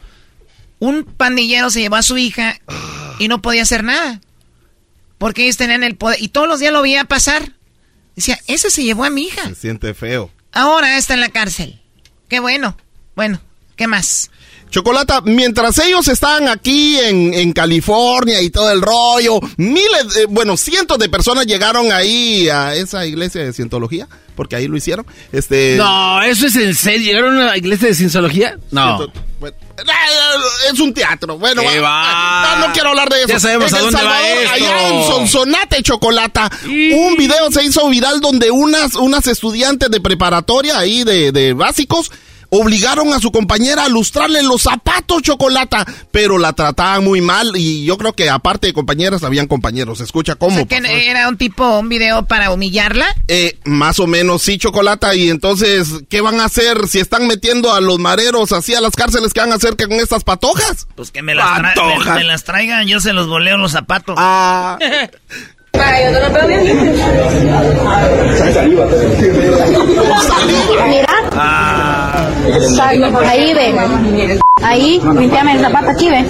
Un pandillero se llevó a su hija y no podía hacer nada. Porque ellos tenían el poder. Y todos los días lo veía pasar. Decía, ese se llevó a mi hija. Se siente feo. Ahora está en la cárcel. Qué bueno. Bueno, ¿qué más? Chocolata, mientras ellos estaban aquí en, en California y todo el rollo, miles, eh, bueno, cientos de personas llegaron ahí a esa iglesia de cientología, porque ahí lo hicieron. Este, No, eso es en serio. ¿Llegaron a la iglesia de cienciología? No. Ciento- bueno, eh, es un teatro. Bueno, ¿Qué va- va? no, no quiero hablar de eso. Ya sabemos En a dónde va Salvador, esto. Allá en Sonsonate, Chocolata, un video se hizo viral donde unas, unas estudiantes de preparatoria ahí de, de básicos obligaron a su compañera a lustrarle los zapatos chocolata, pero la trataban muy mal y yo creo que aparte de compañeras habían compañeros. Escucha cómo. Que era un tipo, un video para humillarla. eh, más o menos sí, Chocolata. Y entonces, ¿qué van a hacer si están metiendo a los mareros así a las cárceles? ¿Qué van a hacer con estas patojas? Pues que me las, me- me las traigan, yo se los voleo los zapatos. Ah. Para, yo te lo veo bien. Mira. Ahí ve. Ahí, limpiame el zapato, aquí ve.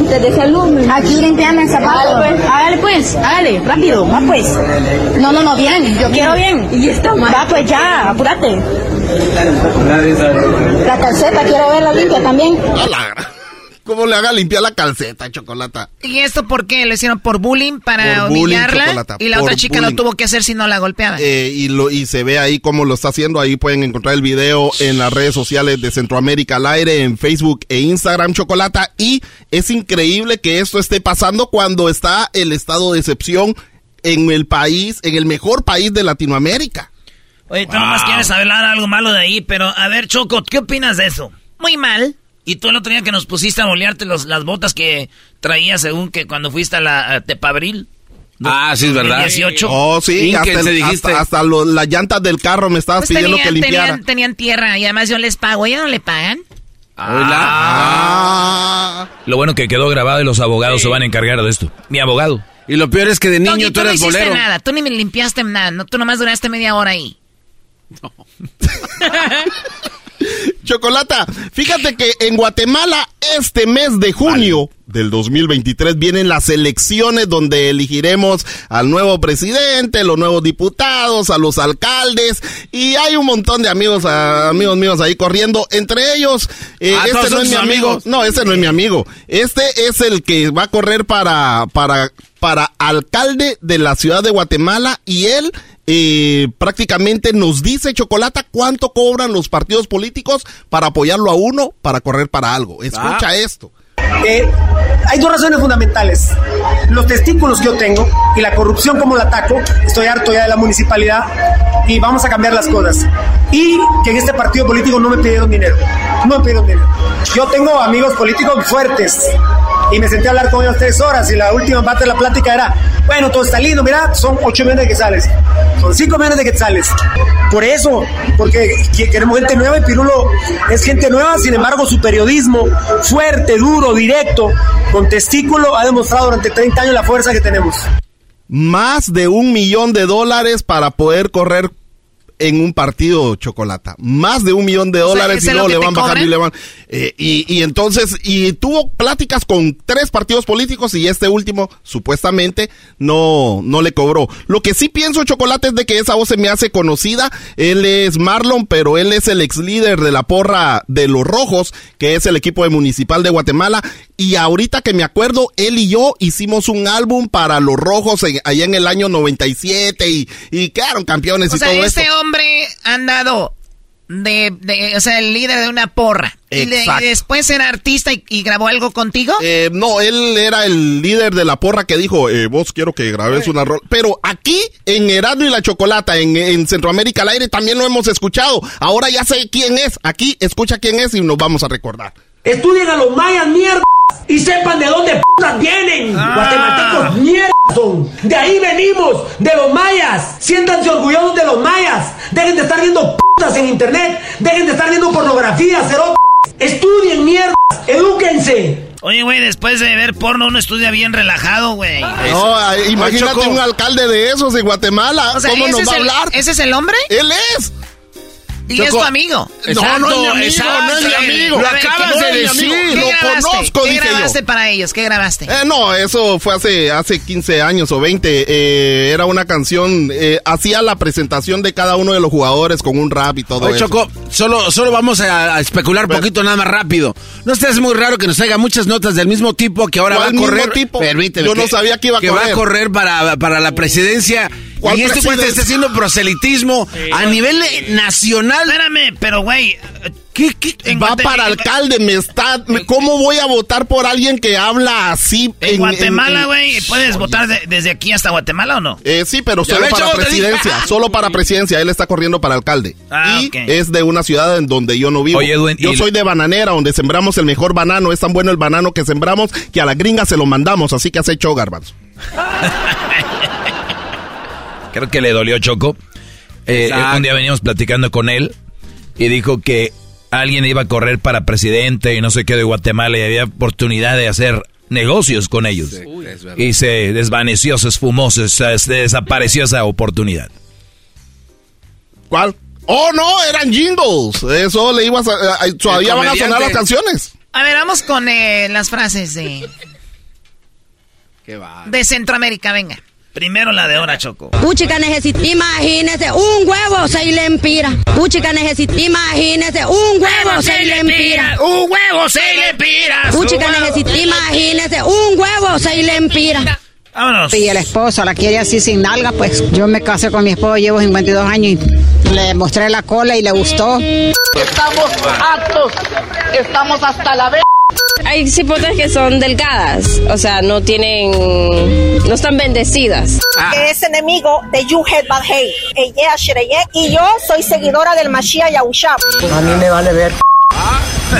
Usted. Aquí limpiame el zapato. Hágale pues, hágale, rápido, va pues. No, no, no, bien, yo quiero bien. Y está mal. Va pues ya, apúrate. La calceta, quiero verla limpia también. ¿Cómo le haga limpiar la calceta, Chocolata? ¿Y esto por qué? ¿Lo hicieron por bullying para Por humillarla? Y la por otra chica bullying. lo tuvo que hacer si no la golpeaba. Eh, y, lo, y se ve ahí cómo lo está haciendo. Ahí pueden encontrar el video en las redes sociales de Centroamérica al aire, en Facebook e Instagram, Chocolata. Y es increíble que esto esté pasando cuando está el estado de excepción en el país, en el mejor país de Latinoamérica. Oye, tú nomás quieres hablar algo malo de ahí, pero a ver, Choco, ¿qué opinas de eso? Muy mal. Y tú el otro día que nos pusiste a bolearte los, las botas que traías según que cuando fuiste a la a Tepabril. Ah, sí, es verdad. 2018. Oh, sí, hasta, el- dijiste. hasta, hasta lo- las llantas del carro me estabas Pues pidiendo tenían, que limpiara. tenían, tenían tierra y además yo les pago. ¿Ellos no le pagan? Ah. Lo bueno que quedó grabado y los abogados se van a encargar de esto. Mi abogado. Y lo peor es que de niño Doggy, tú tú no eres hiciste bolero. nada. Tú ni me limpiaste nada. No, tú nomás duraste media hora ahí. Chocolata, fíjate que en Guatemala este mes de junio del 2023 vienen las elecciones donde elegiremos al nuevo presidente, los nuevos diputados, a los alcaldes y hay un montón de amigos, ah, amigos míos ahí corriendo. Entre ellos, eh, Ah, este no es mi amigo, amigos. no, este no es mi amigo. Este es el que va a correr para para para alcalde de la ciudad de Guatemala y él eh, prácticamente nos dice Chocolata cuánto cobran los partidos políticos para apoyarlo a uno para correr para algo. Escucha Ah. esto. Eh, hay dos razones fundamentales. Los testículos que yo tengo y la corrupción como la ataco. Estoy harto ya de la municipalidad y vamos a cambiar las cosas. Y que en este partido político no me pidieron dinero. No me pidieron dinero. Yo tengo amigos políticos fuertes y me senté a hablar con ellos tres horas y la última parte de la plática era, bueno, todo está lindo, mira, son 8 millones de quetzales, son 5 millones de quetzales. Por eso, porque que- queremos gente nueva y Pirulo es gente nueva, sin embargo su periodismo fuerte, duro, directo, con testículo, ha demostrado durante 30 años la fuerza que tenemos. Más de un millón de dólares para poder correr en un partido chocolata. Más de un millón de O sea, dólares ¿ese y luego le van bajando y le van. eh, y, y entonces, y tuvo pláticas con tres partidos políticos y este último, supuestamente, no, no le cobró. Lo que sí pienso, Chocolate, es de que esa voz se me hace conocida. Él es Marlon, pero él es el ex líder de la porra de los Rojos, que es el equipo de Municipal de Guatemala. Y ahorita que me acuerdo, él y yo hicimos un álbum para los Rojos en- allá en el año 97 y, y quedaron campeones O y sea, todo esto. Hombre andado de, de- o sea, el líder de una porra. Y, de- y Exacto. después era artista y, y grabó algo contigo. Eh, no, él era el líder de la porra que dijo, eh, vos quiero que grabes una rol. Pero aquí, en Erasmo y la Chocolata, en, en Centroamérica al aire, también lo hemos escuchado. Ahora ya sé quién es. Aquí, escucha quién es y nos vamos a recordar. Estudien a los mayas, mierda. Y sepan de dónde putas vienen. Guatemaltecos, mierda son. De ahí venimos, de los mayas. Siéntanse orgullosos de los mayas. Dejen de estar viendo putas en internet. Dejen de estar viendo pornografía, cerotes. Estudien, mierda. Edúquense. Oye, güey, después de ver porno uno estudia bien relajado, güey. No, ah, imagínate un alcalde de esos en Guatemala. O sea, ¿Cómo ¿ese nos va a el- hablar? ¿Ese es el hombre? Él es. Y es tu amigo. No, no es mi amigo, no es mi amigo. A ver, ¿qué- No es mi amigo. ¿Qué Lo grabaste? conozco, ¿Qué dije yo. grabaste para ellos? ¿Qué grabaste? Eh, no, eso fue hace, hace 15 años o 20. eh, era una canción, eh, hacía la presentación de cada uno de los jugadores con un rap y todo Oye, eso. Choco, solo, solo vamos a, a especular un poquito nada más rápido. ¿No hace muy raro que nos traiga muchas notas del mismo tipo que ahora va a ¿Cuál mismo correr? tipo? Permíteme. Yo no sabía que iba a Que va a correr. correr para, para la presidencia. ¿Cuál Y este cuate está haciendo proselitismo a nivel nacional. Espérame, pero güey. ¿Qué, qué? En Va Guate- para alcalde, me está... me- ¿Cómo voy a votar por alguien que habla así? En Guatemala, en- güey, ¿puedes votar de- desde aquí hasta Guatemala o no? Eh, sí, pero solo para presidencia, solo para presidencia. Él está corriendo para alcalde. Ah, y es de una ciudad en donde yo no vivo. Oye, Edwin, yo soy de Bananera, donde sembramos el mejor banano. Es tan bueno el banano que sembramos que a la gringa se lo mandamos. Así que has hecho garbanzo. Creo que le dolió Choco. Eh, Exacto. un día veníamos platicando con él y dijo que alguien iba a correr para presidente y no sé qué de Guatemala y había oportunidad de hacer negocios con ellos. y se desvaneció, se esfumó, se, desapareció esa oportunidad. ¿Cuál? Oh, no, eran jingles. Eso le ibas a... eh, todavía van a sonar las canciones. A ver, vamos con eh, las frases de, Qué va. de Centroamérica, venga. Primero la de ahora, Choco. Puchica necesita, imagínese, un huevo se le empira. Puchica necesita, imagínese, un huevo se le empira. Un huevo se le pira. Puchica necesita, imagínese, un huevo se le empira. Vámonos. Y el esposo la quiere así sin nalga, pues yo me casé con mi esposo, llevo 52 años y le mostré la cola y le gustó. Estamos hartos, estamos hasta la vez. Hay cipotas que son delgadas, o sea, no tienen, no están bendecidas. Que es enemigo de Yuhet Badhei, y yo soy seguidora del Mashiach Yahushua. A mí me vale ver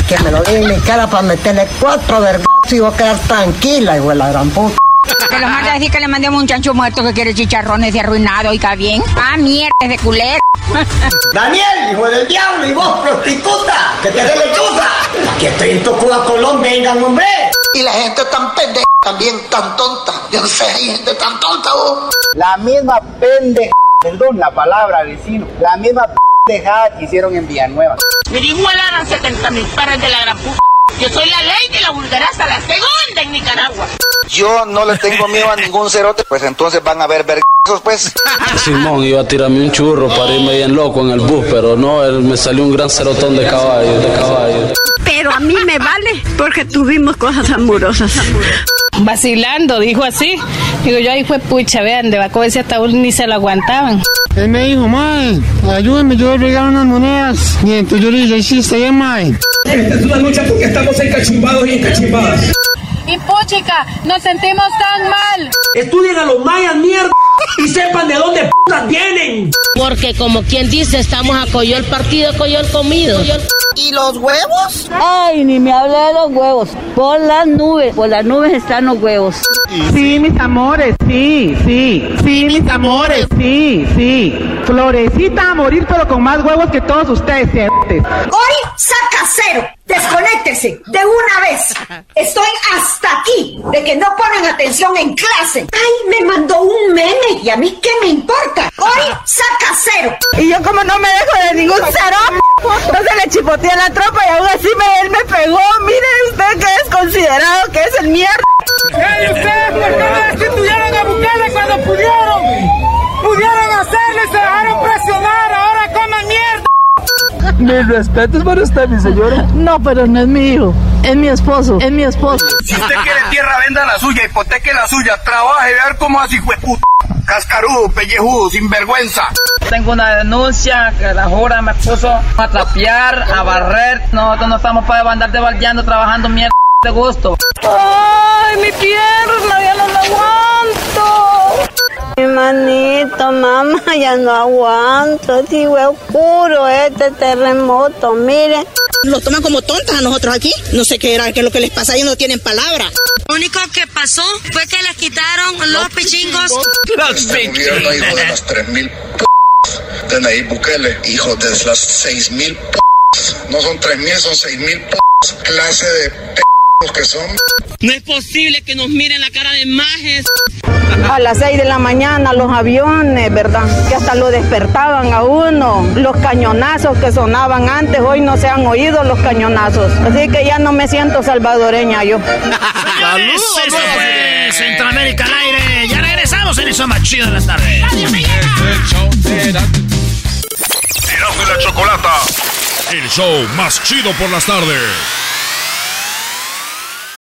que me lo diga en mi cara para meterle cuatro vergas y voy a quedar tranquila, hijo de la gran puta. Que los manda a decir que le mandé a un chancho muerto que quiere chicharrones de arruinado, oiga bien. Ah, mierda, es de culero. Daniel, hijo del diablo, y vos, prostituta, que te hace lechuza. Aquí estoy en Tocuba, Colombia, vengan, hombre. Y la gente tan pendeja, también tan tonta. Yo no sé, hay gente tan tonta, vos. La misma pendeja, perdón la palabra, vecino, la misma pendejada que hicieron en Villanueva. Me igualaran 70 mil pares de la gran puta. Yo soy la ley de la vulgaraza, la segunda en Nicaragua. Yo no le tengo miedo a ningún cerote, pues entonces van a ver vergazos, pues. Simón iba a tirarme un churro para irme bien loco en el bus, pero no, él me salió un gran cerotón de caballo, de caballo. Pero a mí me vale porque tuvimos cosas amorosas. Vacilando, dijo así. Digo yo, ahí fue pucha, vean, de Baco ese ataúd ni se lo aguantaban. Él me dijo, mae, ayúdame, yo le regalo unas monedas. Y entonces yo le dije, sí, está bien, mae. Esta es una lucha porque estamos encachumbados y encachumbadas. Y puchica, nos sentimos tan mal. Estudien a los mayas, mierda, y sepan de dónde putas vienen. Porque como quien dice, estamos a coyol partido, coyol comido. ¿Y los huevos? Ay, ni me hable de los huevos. Por las nubes, por las nubes están los huevos. Sí, mis amores, sí, sí. Sí, mis amores, sí, sí. Florecita a morir, pero con más huevos que todos ustedes. Hoy saca cero. Desconéctese de una vez. Estoy hasta aquí de que no ponen atención en clase. Ay, me mandó un meme y a mí qué me importa. Hoy saca cero. Y yo como no me dejo de ningún cero, entonces le chipoteé a la tropa y aún así me, él me pegó. Mire usted que es considerado que es el mierda. ¡Ey, ustedes por qué no destituyeron a Bukele cuando pudieron! ¡Pudieron hacerlo y se dejaron presionar! ¡Ahora coman mierda! Mis respetos para usted, mi señora. No, pero no es mi hijo. Es mi esposo. Es mi esposo. Si usted quiere tierra, venda la suya, hipoteque la suya, trabaje, ver cómo así fue puta. Cascarudo, pellejudo, sinvergüenza. Tengo una denuncia que la jura me puso a trapear, a barrer. Nosotros no estamos para andar debaldeando, trabajando mierda de gusto. ¡Ay, mi pierna! ¡Ya no la aguanto! Mi manito, mamá, ya no aguanto. Sí, fue oscuro este terremoto, miren. Nos toman como tontas a nosotros aquí. No sé qué era, qué es lo que les pasa, ellos no tienen palabra. Lo único que pasó fue que les quitaron los pichingos. Los gobierno, hijo de las 3000 p de Nayib Bukele, hijo de las 6000 p no son 3000, son 6000 p clase de p que son. No es posible que nos miren la cara de majes. A las 6 de la mañana los aviones, ¿verdad? Que hasta lo despertaban a uno. Los cañonazos que sonaban antes, hoy no se han oído los cañonazos. Así que ya no me siento salvadoreña yo. ¡Saludos! Eso fue Centroamérica al aire. Ya regresamos en eso más chido de las tardes. Erasmo y la Chocolata, el show más chido por las tardes.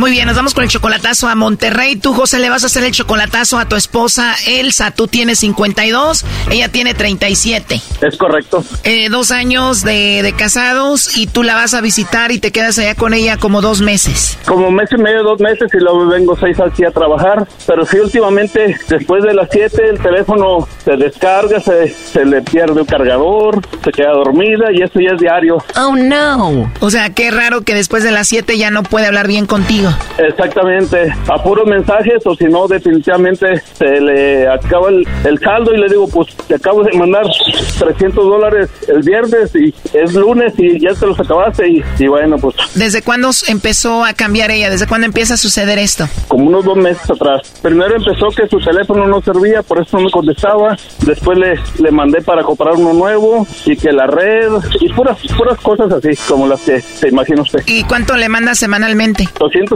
Muy bien, nos vamos con el chocolatazo a Monterrey. Tú, José, le vas a hacer el chocolatazo a tu esposa Elsa. Tú tienes 52, ella tiene 37. Es correcto. Eh, dos años de, de casados y tú la vas a visitar y te quedas allá con ella como dos meses. Como mes y medio, dos meses y luego vengo seis así a trabajar. Pero sí, últimamente, después de las siete, el teléfono se descarga, se, se le pierde el cargador, se queda dormida y eso ya es diario. Oh, no. O sea, qué raro que después de las 7 ya no puede hablar bien contigo. Exactamente, a puros mensajes o si no definitivamente se le acaba el, el saldo y le digo pues te acabo de mandar 300 dólares el viernes y es lunes y ya te los acabaste y, y bueno pues ¿Desde cuándo empezó a cambiar ella? ¿Desde cuándo empieza a suceder esto? como unos dos meses atrás. Primero empezó que su teléfono no servía, por eso no me contestaba. Después le, le mandé para comprar uno nuevo y que la red y puras puras cosas así como las que se imagina usted. ¿Y cuánto le manda semanalmente?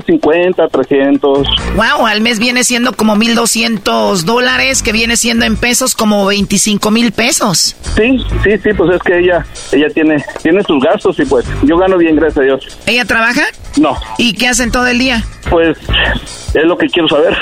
250, 300. Wow, al mes viene siendo como 1200 dólares, que viene siendo en pesos como 25 mil pesos. Sí, sí, sí, pues es que ella ella tiene tiene sus gastos y pues yo gano bien, gracias a Dios. ¿Ella trabaja? No, ¿Y qué hacen todo el día? pues es lo que quiero saber.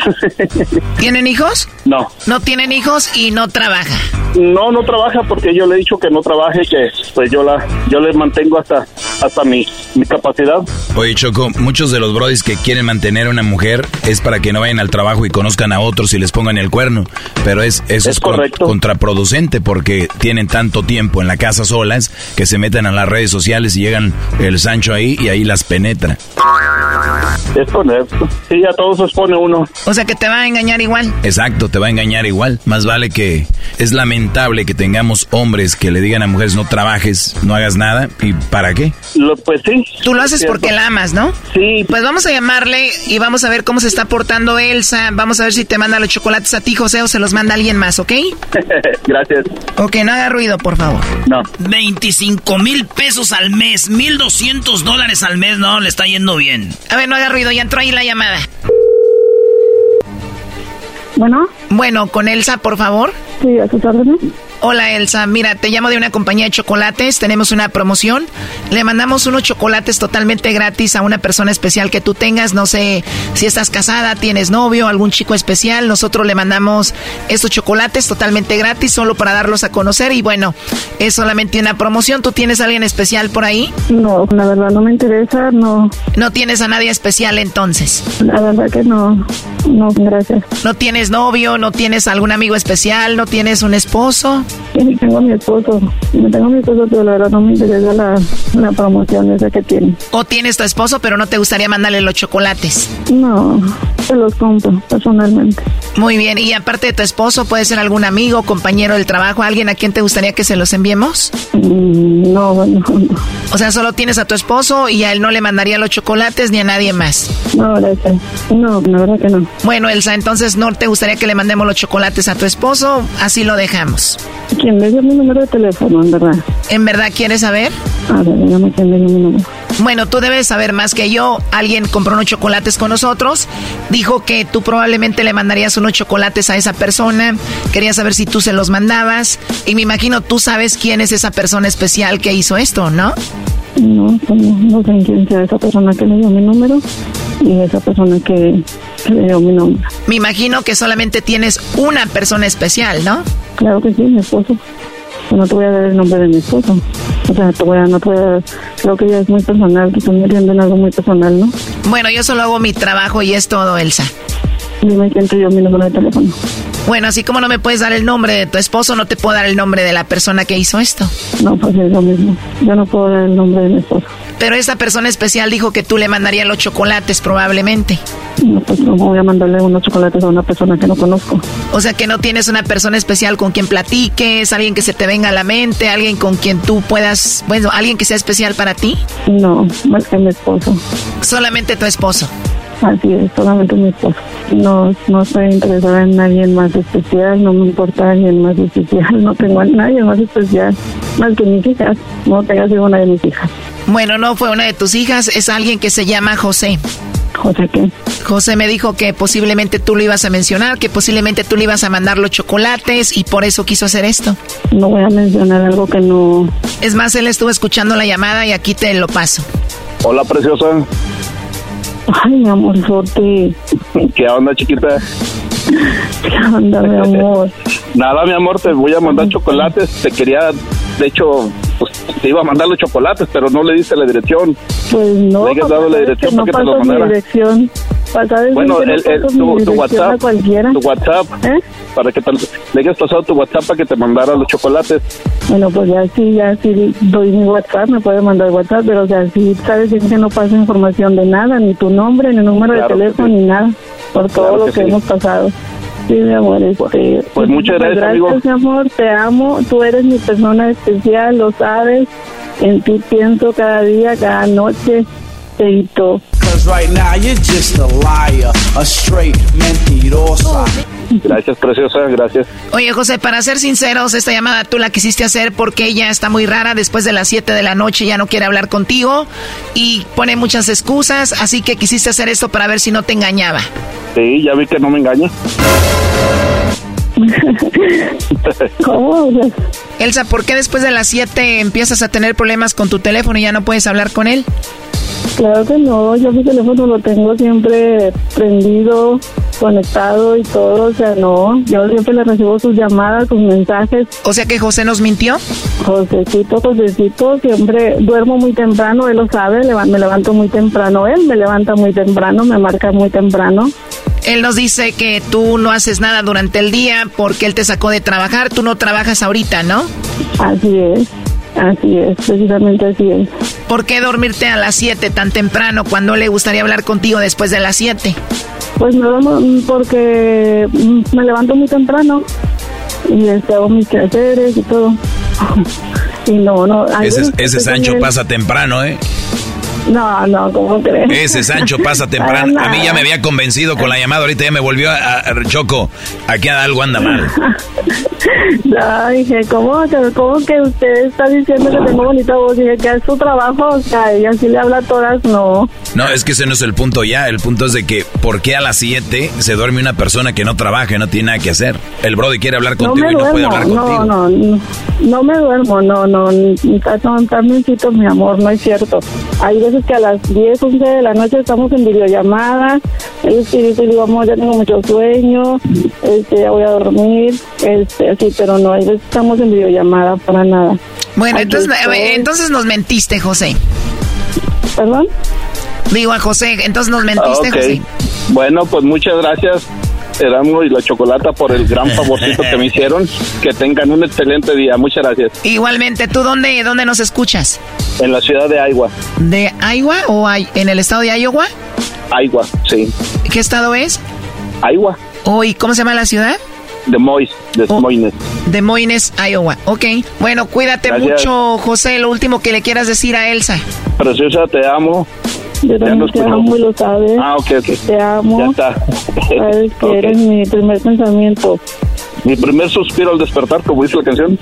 ¿Tienen hijos? no. No tienen hijos y no trabaja. No, no trabaja porque yo le he dicho que no trabaje, que pues yo la yo le mantengo hasta hasta mi, mi capacidad. Oye, Choco, muchos de los brodis que quieren mantener a una mujer es para que no vayan al trabajo y conozcan a otros y les pongan el cuerno. Pero es, eso es, con- contraproducente porque tienen tanto tiempo en la casa solas que se meten a las redes sociales y llegan el Sancho ahí y ahí las penetra. Es correcto. Sí, a todos se expone uno. O sea que te va a engañar igual. Exacto, te va a engañar igual. Más vale que es lamentable que tengamos hombres que le digan a mujeres no trabajes, no hagas nada. ¿Y para qué? Lo, pues sí. Tú lo haces porque la amas, ¿no? Sí. Pues vamos a llamarle y vamos a ver cómo se está portando Elsa. Vamos a ver si te manda los chocolates a ti, José, o se los manda alguien más, ¿ok? Gracias. Ok, no haga ruido, por favor. No. 25 mil pesos al mes, 1200 dólares al mes, no, le está yendo bien. A ver, no haga ruido, ya entró ahí la llamada. Bueno. Bueno, con Elsa, por favor. Sí, a órdenes. Hola Elsa, mira, te llamo de una compañía de chocolates, tenemos una promoción, le mandamos unos chocolates totalmente gratis a una persona especial que tú tengas, no sé si estás casada, tienes novio, algún chico especial, nosotros le mandamos estos chocolates totalmente gratis solo para darlos a conocer y bueno, es solamente una promoción, ¿tú tienes a alguien especial por ahí? No, la verdad no me interesa, no. ¿No tienes a nadie especial entonces? La verdad que no, no, gracias. ¿No tienes novio, no tienes algún amigo especial, no tienes un esposo? Sí, tengo a mi esposo. No tengo a mi esposo, pero la verdad no me interesa la, la promoción esa que tiene. ¿O tienes tu esposo, pero no te gustaría mandarle los chocolates? No, se los compro personalmente. Muy bien, y aparte de tu esposo, ¿puede ser algún amigo, compañero del trabajo, alguien a quien te gustaría que se los enviemos? Mm, no, bueno, no. O sea, solo tienes a tu esposo y a él no le mandaría los chocolates ni a nadie más. No, gracias. No, la verdad que no. Bueno, Elsa, entonces no te gustaría que le mandemos los chocolates a tu esposo, así lo dejamos. ¿Quién le dio mi número de teléfono, en verdad? ¿En verdad quieres saber? A ver, dígame quién dio mi número. Bueno, tú debes saber más que yo. Alguien compró unos chocolates con nosotros. Dijo que tú probablemente le mandarías unos chocolates a esa persona. Quería saber si tú se los mandabas. Y me imagino tú sabes quién es esa persona especial que hizo esto, ¿no? No, pues no, no sé quién sea esa persona que le dio mi número y esa persona que, que le dio mi nombre. Me imagino que solamente tienes una persona especial, ¿no? Claro que sí, mi esposo. No te voy a dar el nombre de mi esposo. O sea, te voy a, no te voy a creo que ya es muy personal, que estoy metiendo en algo muy personal, ¿no? Bueno, yo solo hago mi trabajo y es todo, Elsa. Mi número de teléfono. Bueno, así como no me puedes dar el nombre de tu esposo, no te puedo dar el nombre de la persona que hizo esto. No, pues es lo mismo. Yo no puedo dar el nombre de mi esposo. Pero esta persona especial dijo que tú le mandarías los chocolates probablemente. No, pues no voy a mandarle unos chocolates a una persona que no conozco. O sea que no tienes una persona especial con quien platiques, alguien que se te venga a la mente, alguien con quien tú puedas, bueno, alguien que sea especial para ti. No, más que mi esposo. Solamente tu esposo. Así es, solamente mi esposo. No, no estoy interesada en nadie más especial, no me importa alguien más especial, no tengo a nadie más especial, más que mis hijas. No tengo sido una de mis hijas. Bueno, no fue una de tus hijas, es alguien que se llama José. ¿José qué? José me dijo que posiblemente tú lo ibas a mencionar, que posiblemente tú le ibas a mandar los chocolates y por eso quiso hacer esto. No voy a mencionar algo que no... Es más, él estuvo escuchando la llamada y aquí te lo paso. Hola, preciosa. Ay, mi amorzote. ¿Qué onda, chiquita? ¿Qué onda, mi amor? Nada, mi amor, te voy a mandar chocolates. Te quería, de hecho, pues te iba a mandar los chocolates, pero no le diste la dirección. Pues no, Le hayas dado la dirección no para que te los mandara. dirección. Bueno, el, tu, WhatsApp. ¿Eh? tu WhatsApp, para que te, le hayas pasado tu WhatsApp para que te mandara los chocolates. Bueno, pues ya sí, ya sí doy mi WhatsApp, me puede mandar WhatsApp, pero o sea, sí sabes bien que no pasa información de nada, ni tu nombre, ni número Claro de teléfono, sí. ni nada, por todo Claro lo que que, sí. hemos pasado. Sí, mi amor, este, pues muchas gracias, amigo. mi amor, te amo, tú eres mi persona especial, lo sabes, en ti pienso cada día, cada noche, Teito. Cause right now you're just a liar, a straight mentirosa. Gracias, preciosa, gracias. Oye, José, para ser sinceros, esta llamada tú la quisiste hacer porque ella está muy rara. Después de las 7 de la noche ya no quiere hablar contigo y pone muchas excusas. Así que quisiste hacer esto para ver si no te engañaba. Sí, ya vi que no me engaña. ¿Cómo? Elsa, ¿por qué después de las 7 empiezas a tener problemas con tu teléfono y ya no puedes hablar con él? Claro que no, yo mi teléfono lo tengo siempre prendido, conectado y todo, o sea, no, yo siempre le recibo sus llamadas, sus mensajes. O sea que José nos mintió. Josecito, Josecito, siempre duermo muy temprano, él lo sabe, me levanto muy temprano, él me levanta muy temprano, me marca muy temprano. Él nos dice que tú no haces nada durante el día porque él te sacó de trabajar. Tú no trabajas ahorita, ¿no? Así es, así es, precisamente así es. ¿Por qué dormirte a las 7 tan temprano cuando le gustaría hablar contigo después de las 7? Pues no, porque me levanto muy temprano y este, hago mis quehaceres y todo. y no, no. Ese, ese Sancho pasa temprano, ¿eh? No, no, ¿cómo crees? Ese Sancho pasa temprano. A mí ya me había convencido con la llamada, ahorita ya me volvió a, Choco. Aquí algo anda mal. No, dije, ¿cómo, ¿cómo que usted está diciendo que tengo bonita voz? Dije, que es su trabajo, o sea, y así le habla a todas, no. No, es que ese no es el punto ya. El punto es de que, ¿por qué a las 7 se duerme una persona que no trabaja y no tiene nada que hacer? El Brody quiere hablar contigo y no puede hablar contigo. No, no, no me duermo, no, no, también mi amor, no es cierto. Hay veces que a las 10, 11 de la noche estamos en videollamada, este, digo, amor, ya tengo mucho sueño, este, ya voy a dormir, este, así, pero no, veces estamos en videollamada para nada. Bueno, entonces, eh, entonces nos mentiste, José. ¿Perdón? Digo a José, entonces nos mentiste, José. Bueno, pues muchas gracias. Erasmo y la Chocolata por el gran favorcito que me hicieron. Que tengan un excelente día. Muchas gracias. Igualmente, ¿tú dónde, dónde nos escuchas? En la ciudad de Iowa. ¿De Iowa o en el estado de Iowa? Iowa, sí. ¿Qué estado es? Iowa. Oh, ¿Y cómo se llama la ciudad? De Moines, de oh, Moines. De Moines, Iowa. Ok. Bueno, cuídate mucho, José. Lo último que le quieras decir a Elsa. Preciosa, te amo. Yo también te amo y lo sabes. Ah, ok, ok. Te amo. Ya está. Sabes que eres mi primer pensamiento. Mi primer suspiro al despertar, como dice la canción.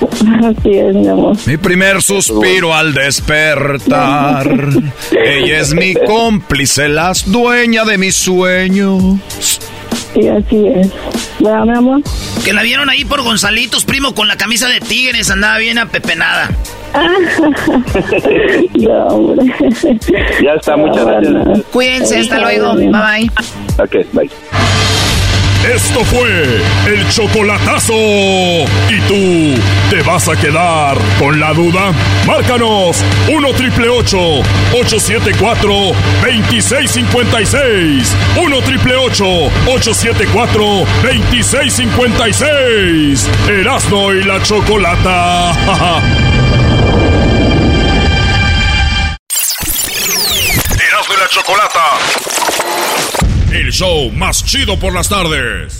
Así es, mi amor. Mi primer suspiro al despertar. Ella es mi cómplice, la dueña de mis sueños. Sí, así es. ¿Verdad, mi amor? Que la vieron ahí por Gonzalitos, primo, con la camisa de tigres, andaba bien apepenada. no, hombre. Ya está, muchas gracias. Cuídense, hasta luego. Bye bye. Ok, bye. Esto fue el chocolatazo. ¿Y tú te vas a quedar con la duda? Márcanos 1 triple 874 2656. 1 triple 874 2656. Erasno y la chocolata. chocolata. El show más chido por las tardes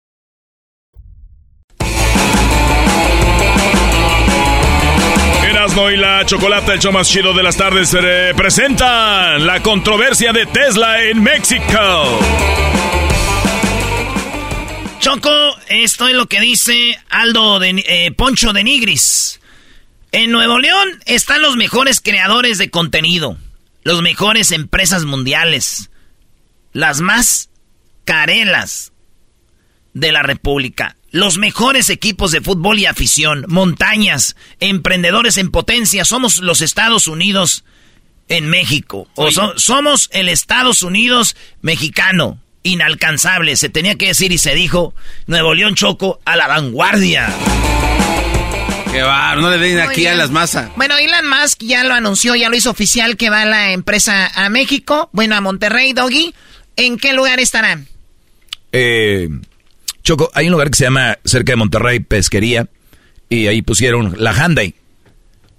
Y la Chocolata, el show más chido de las tardes, presentan la controversia de Tesla en México. Choco, esto es lo que dice Aldo de, eh, Poncho de Nigris. En Nuevo León están los mejores creadores de contenido, los mejores empresas mundiales, las más carelas de la República los mejores equipos de fútbol y afición, montañas, emprendedores en potencia. Somos los Estados Unidos en México. O somos el Estados Unidos mexicano. Inalcanzable. Se tenía que decir y se dijo Nuevo León Choco a la vanguardia. Qué va, no le den aquí a las masas. Bueno, Elon Musk ya lo anunció, ya lo hizo oficial que va la empresa a México, bueno, a Monterrey, Doggy. ¿En qué lugar estarán? Eh, Choco, hay un lugar que se llama cerca de Monterrey, Pesquería, y ahí pusieron la Hyundai,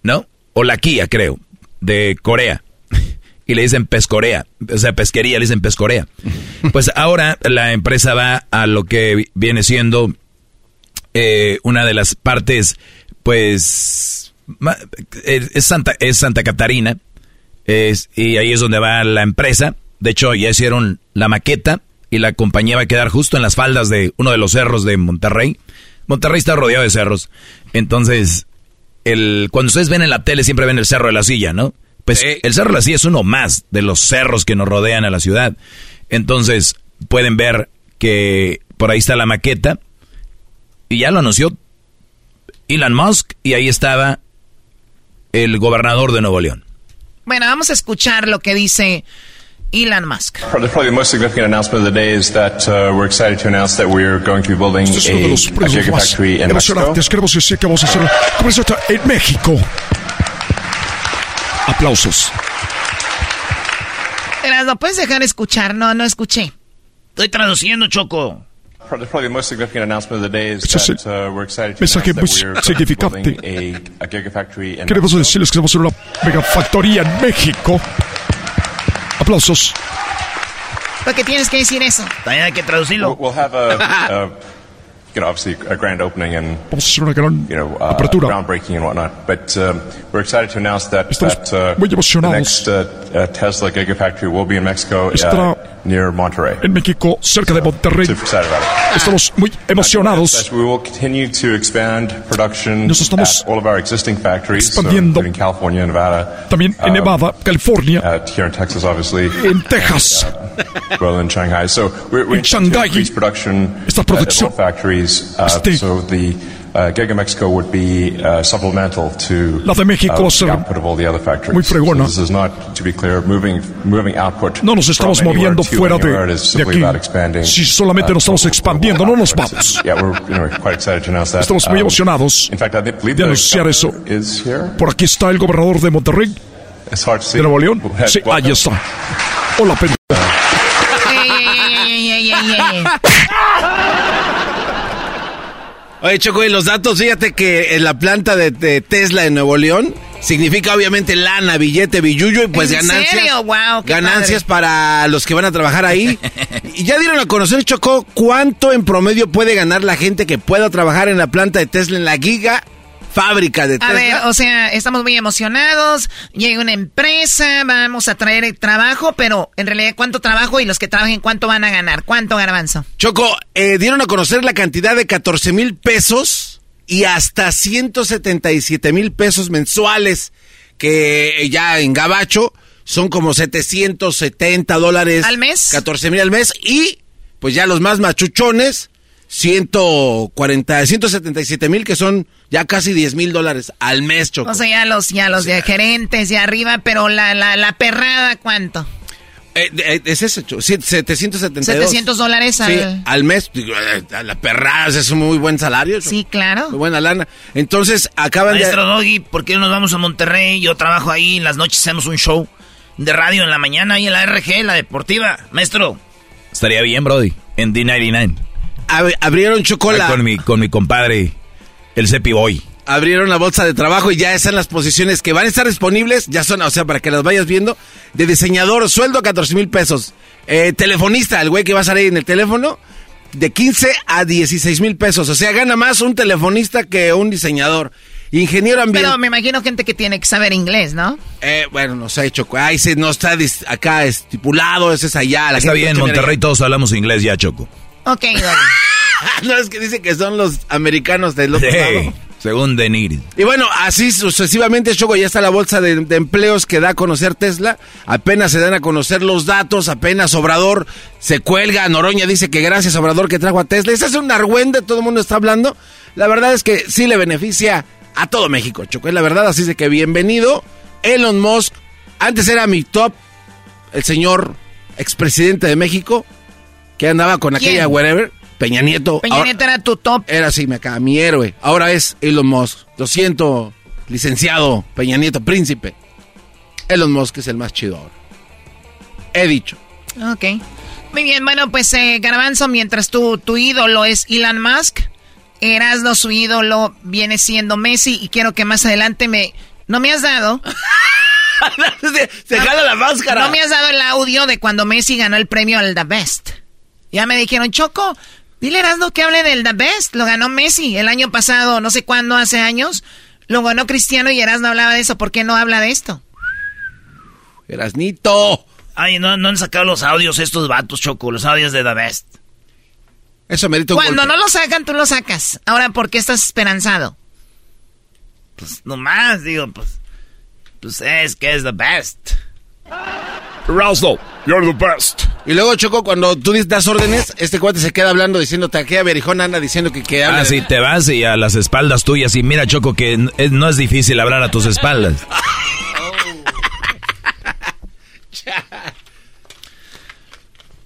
¿no? O la Kia, creo, de Corea. Y le dicen Pescorea, o sea, pesquería, le dicen Pescorea. Pues ahora la empresa va a lo que viene siendo eh, una de las partes, pues, es Santa, es Santa Catarina, es, y ahí es donde va la empresa. De hecho, ya hicieron la maqueta y la compañía va a quedar justo en las faldas de uno de los cerros de Monterrey. Monterrey está rodeado de cerros. Entonces, el, cuando ustedes ven en la tele siempre ven el Cerro de la Silla, ¿no? Pues el Cerro de la Silla es uno más de los cerros que nos rodean a la ciudad. Entonces, pueden ver que por ahí está la maqueta. Y ya lo anunció Elon Musk y ahí estaba el gobernador de Nuevo León. Bueno, vamos a escuchar lo que dice Elon Musk. Probably the most significant announcement of the day is that uh, we're excited to announce that we're going to be building Este es uno de los a, a proyectos más gigafactory in Mexico. emocionantes. Queremos decir que vamos a hacer en México. Aplausos. ¿no puedes dejar escuchar? No, no escuché. Estoy traduciendo, Choco. Probably probably the most significant announcement of the day is Ese es el that we're excited to mensaje muy significante. building a, a gigafactory in Queremos decirles que vamos a hacer una megafactoría en México. Aplausos. Porque tienes que decir eso. También hay que traducirlo. We'll, we'll have a, a, you know, obviously a grand opening and Vamos a hacer una gran you know, uh, apertura. groundbreaking and whatnot. But um, we're excited to announce that, Estamos that uh, muy the emocionados. next uh, uh, Tesla gigafactory will be in Mexico Estará uh, near Monterrey. En México, cerca de Monterrey. Super excited about it. Estamos muy emocionados. As we will continue to expand production Nos estamos at all of our existing factories, so expandiendo. including California, Nevada, También en um, Nevada, California, uh, here in Texas, obviously, en Texas, well in Shanghai. So we're, we En Shanghái. increase production Esta uh, at producción. all factories. Uh, Este- so the uh, Giga Mexico would be uh, supplemental to La de México uh, va a ser the output of all the other factories. muy fregona. So this is not, to be clear, moving moving output. no nos estamos moviendo fuera de, aquí. about expanding, Si solamente uh, nos estamos expandiendo, no nos vamos. Yeah, we're, you know, we're quite excited to announce that. Estamos muy Um, emocionados In fact, I believe de anunciar eso. governor is here. Por aquí está el gobernador de Monterrey, It's hard to see. de Nuevo León. Sí, ahí está. Hola, pendejo. Ey, ey, ey, ey, ey, ey, ey. Oye, Choco, y los datos, fíjate que en la planta de, de Tesla en Nuevo León significa obviamente lana, billete, billuyo y pues ¿En ganancias. serio? Wow, Ganancias para los que van a trabajar ahí. y ya dieron a conocer, Choco, cuánto en promedio puede ganar la gente que pueda trabajar en la planta de Tesla, en la giga fábrica de A Tesla. ver, o sea, estamos muy emocionados, llega una empresa, vamos a traer el trabajo, pero en realidad, ¿cuánto trabajo y los que trabajen cuánto van a ganar? ¿Cuánto garbanzo? Choco, eh, dieron a conocer la cantidad de 14 mil pesos y hasta 177 mil pesos mensuales que ya en Gabacho son como 770 dólares. ¿Al mes? 14 mil al mes y pues ya los más machuchones, 140, 177 mil que son ya casi 10 mil dólares al mes, Choco. O sea, ya los, ya los de gerentes de arriba, pero la, la, la perrada, ¿cuánto? Eh, eh, es ese, Choco, siete- 772. 700 dólares al... Sí, al mes. Eh, la perrada es un muy buen salario. Choco. Sí, claro. Muy buena lana. Entonces, acaban Maestro de... Doggy, ¿por qué no nos vamos a Monterrey? Yo trabajo ahí, en las noches hacemos un show de radio en la mañana, ahí en la RG, la deportiva. Maestro. Estaría bien, Brody, en D99. Ab- abrieron chocolate. Con mi, con mi compadre, el Cepi Boy. Abrieron la bolsa de trabajo y ya están las posiciones que van a estar disponibles. Ya son, o sea, para que las vayas viendo. De diseñador, sueldo a 14 mil pesos. Eh, telefonista, el güey que va a salir en el teléfono, de 15 a 16 mil pesos. O sea, gana más un telefonista que un diseñador. Ingeniero ambiental. Pero me imagino gente que tiene que saber inglés, ¿no? Eh, bueno, no sé, Choco. Ahí se, no está acá estipulado, ese es allá. La Está gente bien, en Monterrey todos hablamos inglés ya, Choco. Ok, Doggy. no, es que dice que son los americanos del otro Sí, lado. según Denir. Y bueno, así sucesivamente, Choco, ya está la bolsa de, de empleos que da a conocer Tesla. Apenas se dan a conocer los datos, apenas Obrador se cuelga. Noroña dice que gracias Obrador que trajo a Tesla. Ese es un argüende, todo el mundo está hablando. La verdad es que sí le beneficia a todo México, Choco. Es la verdad, así de que bienvenido. Elon Musk, antes era mi top, el señor expresidente de México, que andaba con ¿Quién? aquella wherever, Peña Nieto. Peña Ahora- Nieto era tu top. era así, me acaba, mi héroe. Ahora es Elon Musk. Lo siento, licenciado Peña Nieto, príncipe. Elon Musk es el más chido ahora. He dicho. Ok. Muy bien, bueno, pues eh, Garbanzo, mientras tu, tu ídolo es Elon Musk, Erasno su ídolo viene siendo Messi y quiero que más adelante me... No me has dado... se jala la máscara. No me has dado el audio de cuando Messi ganó el premio al The Best. Ya me dijeron, Choco, dile a Erasno que hable del The Best. Lo ganó Messi el año pasado, no sé cuándo, hace años. Lo ganó Cristiano y Erasno hablaba de eso. ¿Por qué no habla de esto? Erasnito. Ay, no, no han sacado los audios estos vatos, Choco, los audios de The Best. Eso merita un Cuando golpe. no lo sacan, tú lo sacas. Ahora, ¿por qué estás esperanzado? Pues nomás, digo, pues. Pues es que es The Best. Erasno, you're the best. Y luego, Choco, cuando tú das órdenes, este cuate se queda hablando diciéndote a qué averijón anda diciendo que, que habla. Ah, sí, te vas y a las espaldas tuyas. Y mira, Choco, que no es difícil hablar a tus espaldas.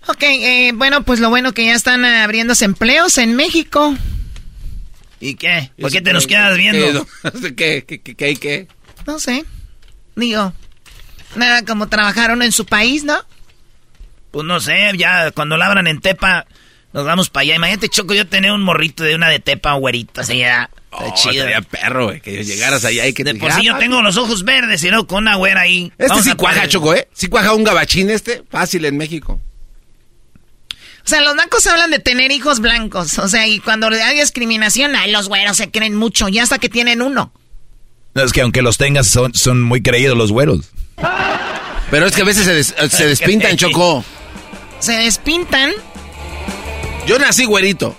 ok, eh, bueno, pues lo bueno que ya están abriéndose empleos en México. ¿Y qué? ¿Por qué te nos quedas viendo? ¿Qué, qué, qué, qué, qué? No sé. Digo, nada como trabajaron en su país, ¿no? Pues no sé, ya cuando labran en Tepa, nos vamos para allá. Imagínate, Choco, yo tenía un morrito de una de Tepa, güerito, así ya. Oh, chido. perro, güey, que llegaras allá y que De por sí yo tengo los ojos verdes y luego con una güera ahí. Este sí cuaja, Choco, ¿eh? Sí cuaja un gabachín este, fácil en México. O sea, los blancos hablan de tener hijos blancos. O sea, y cuando hay discriminación, ay, los güeros se creen mucho, ya hasta que tienen uno. No, es que aunque los tengas, son, son muy creídos los güeros. Pero es que a veces se, se despintan, Choco se despintan. Yo nací güerito.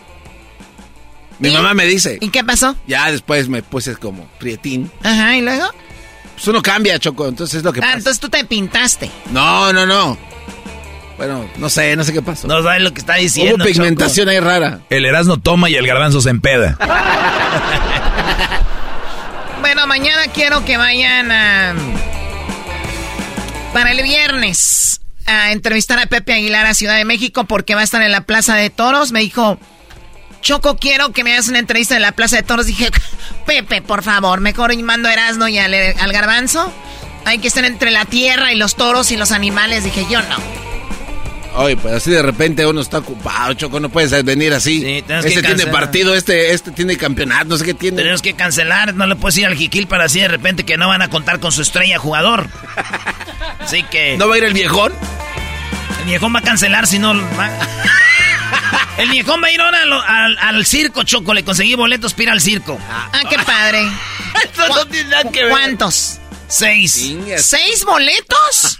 Mi mamá me dice. ¿Y qué pasó? Ya después me puse como prietín. Ajá, ¿y luego? Pues uno cambia, Choco, entonces es lo que ah, entonces tú te pintaste. No, no, no. Bueno, no sé, no sé qué pasó. No sabes lo que está diciendo. Hubo pigmentación ahí rara. El Erasmo toma y el garbanzo se empeda. bueno, mañana quiero que vayan a... Para el viernes a entrevistar a Pepe Aguilar a Ciudad de México porque va a estar en la Plaza de Toros. Me dijo, Choco, quiero que me hagas una entrevista en la Plaza de Toros. Dije, Pepe, por favor, mejor mando a Erasmo y al, al Garbanzo. Hay que estar entre la tierra y los toros y los animales. Dije, yo no. Oye, pues así de repente uno está ocupado, Choco, no puedes venir así. Sí, este tiene partido, este, este tiene campeonato, no sé qué tiene. Tenemos que cancelar, no le puedes ir al Jiquil para así de repente que no van a contar con su estrella jugador. Así que... ¿No va a ir el viejón? El viejón va a cancelar si no... El viejón va a ir ahora al, circo, Choco, le conseguí boletos para ir al circo. Ah, qué padre. Esto no tiene nada que ver. ¿Cuántos? Seis. ¿Seis boletos?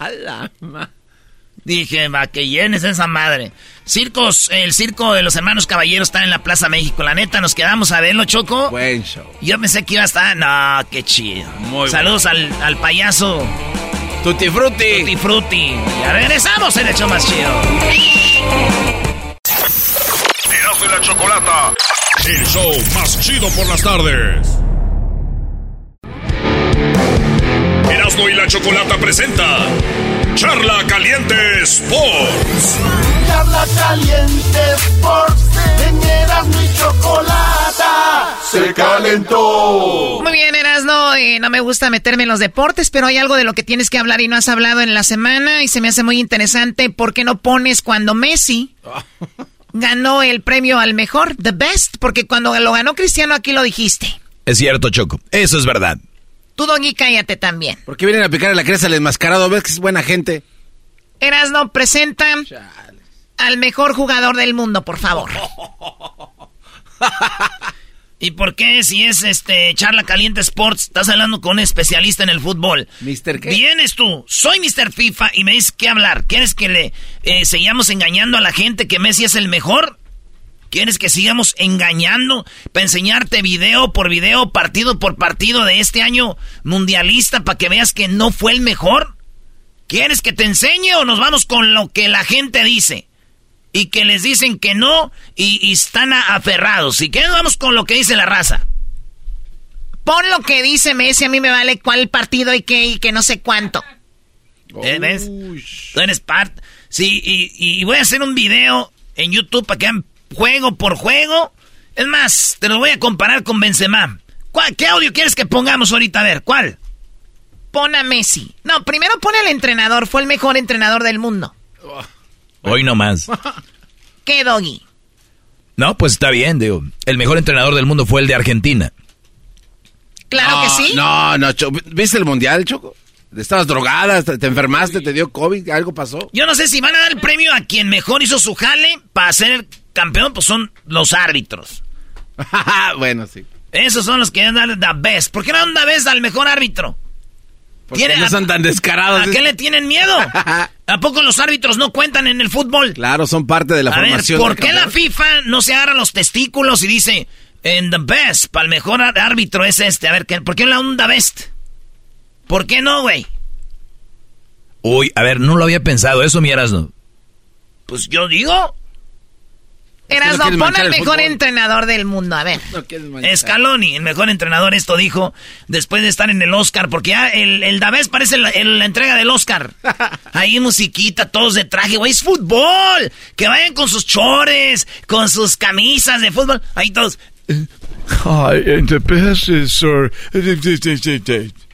Dije, va, que llenes esa madre. Circos, el circo de los hermanos caballeros está en la Plaza México. La neta, nos quedamos a verlo, Choco. Buen show. Yo pensé que iba a estar. No, qué chido. Muy Saludos al, al, payaso. Tutti Frutti. Tutti Frutti. Ya regresamos en el show más chido. de la chocolata. El show más chido por las tardes. Erasmo y la chocolata presenta Charla Caliente Sports. Charla Caliente Sports. En Erasmo y chocolata se calentó. Muy bien, Erasmo. Eh, no me gusta meterme en los deportes, pero hay algo de lo que tienes que hablar y no has hablado en la semana y se me hace muy interesante. ¿Por qué no pones cuando Messi ganó el premio al mejor, the best? Porque cuando lo ganó Cristiano aquí lo dijiste. Es cierto, Choco. Eso es verdad. Tú, Doggy, cállate también. ¿Por qué vienen a picar a la cresta al enmascarado? ¿Ves que es buena gente? Erasno, presenta al mejor jugador del mundo, por favor. ¿Y por qué si es este charla caliente sports estás hablando con un especialista en el fútbol? ¿Mister qué? Vienes tú, soy Mr. FIFA y me dices qué hablar. ¿Quieres que le eh, sigamos engañando a la gente que Messi es el mejor? ¿Quieres que sigamos engañando para enseñarte video por video, partido por partido de este año mundialista para que veas que no fue el mejor? ¿Quieres que te enseñe o nos vamos con lo que la gente dice? Y que les dicen que no y, están aferrados. ¿Y qué nos vamos con lo que dice la raza? Pon lo que dice Messi, a mí me vale cuál partido y qué y que no sé cuánto. ¿Eh, ¿Ves? Tú eres parte. Sí, y, y voy a hacer un video en YouTube para que vean juego por juego. Es más, te lo voy a comparar con Benzema. ¿Cuál, ¿Qué audio quieres que pongamos ahorita? A ver, ¿cuál? Pon a Messi. No, primero pone al entrenador. Fue el mejor entrenador del mundo. Hoy no más. ¿Qué, Doggy? No, pues está bien, digo. El mejor entrenador del mundo fue el de Argentina. Claro que sí. No, no, ¿viste el mundial, Choco? Estabas drogada, te enfermaste, te dio COVID, algo pasó. Yo no sé si van a dar el premio a quien mejor hizo su jale para ser campeón, pues son los árbitros. bueno, sí. Esos son los que dan the best. ¿Por qué no dan the best al mejor árbitro? Porque no son tan descarados. ¿A qué le tienen miedo? ¿A poco los árbitros no cuentan en el fútbol? Claro, son parte de la formación. ¿Por qué la FIFA no se agarra los testículos y dice, en the best, para el mejor árbitro es este? A ver, ¿por qué no la onda best? ¿Por qué no, güey? Uy, a ver, no lo había pensado eso, mi no. Pues yo digo. No pon el mejor entrenador del mundo, a ver. Scaloni, el mejor entrenador, esto dijo después de estar en el Oscar, porque ya el, el Davés parece la, la entrega del Oscar. Ahí musiquita, todos de traje, güey, es fútbol. Que vayan con sus chores, con sus camisas de fútbol. Ahí todos. Hi, and the best is, sir.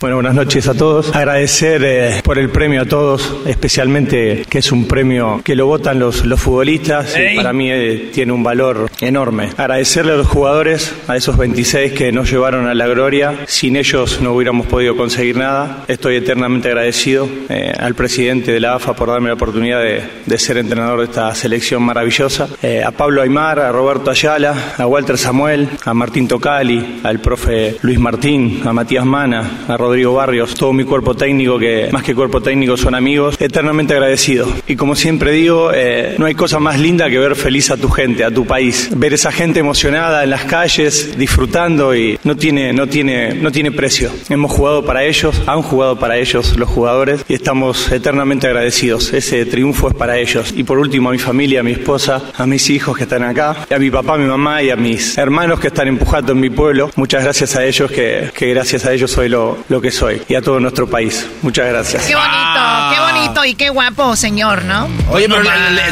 Bueno, buenas noches a todos. Agradecer eh, por el premio a todos, especialmente que es un premio que lo votan los, los futbolistas y para mí eh, tiene un valor enorme. Agradecerle a los jugadores, a esos 26 que nos llevaron a la gloria. Sin ellos no hubiéramos podido conseguir nada. Estoy eternamente agradecido eh, al presidente de la AFA por darme la oportunidad de, de ser entrenador de esta selección maravillosa. a Pablo Aymar, a Roberto Ayala, a Walter Samuel, a Martín Tocali, al profe Luis Martín, a Matías Mana, a Rodrigo Rodrigo Barrios, todo mi cuerpo técnico, que más que cuerpo técnico son amigos, eternamente agradecido. Y como siempre digo, eh, no hay cosa más linda que ver feliz a tu gente, a tu país. Ver esa gente emocionada en las calles, disfrutando y no tiene, no tiene, no tiene precio. Hemos jugado para ellos, han jugado para ellos los jugadores y estamos eternamente agradecidos. Ese triunfo es para ellos. Y por último a mi familia, a mi esposa, a mis hijos que están acá, a mi papá, a mi mamá y a mis hermanos que están empujando en mi pueblo. Muchas gracias a ellos que, que gracias a ellos soy lo, lo que soy y a todo nuestro país. Muchas gracias. Qué bonito, qué bonito y qué guapo, señor, ¿no? Oye, pero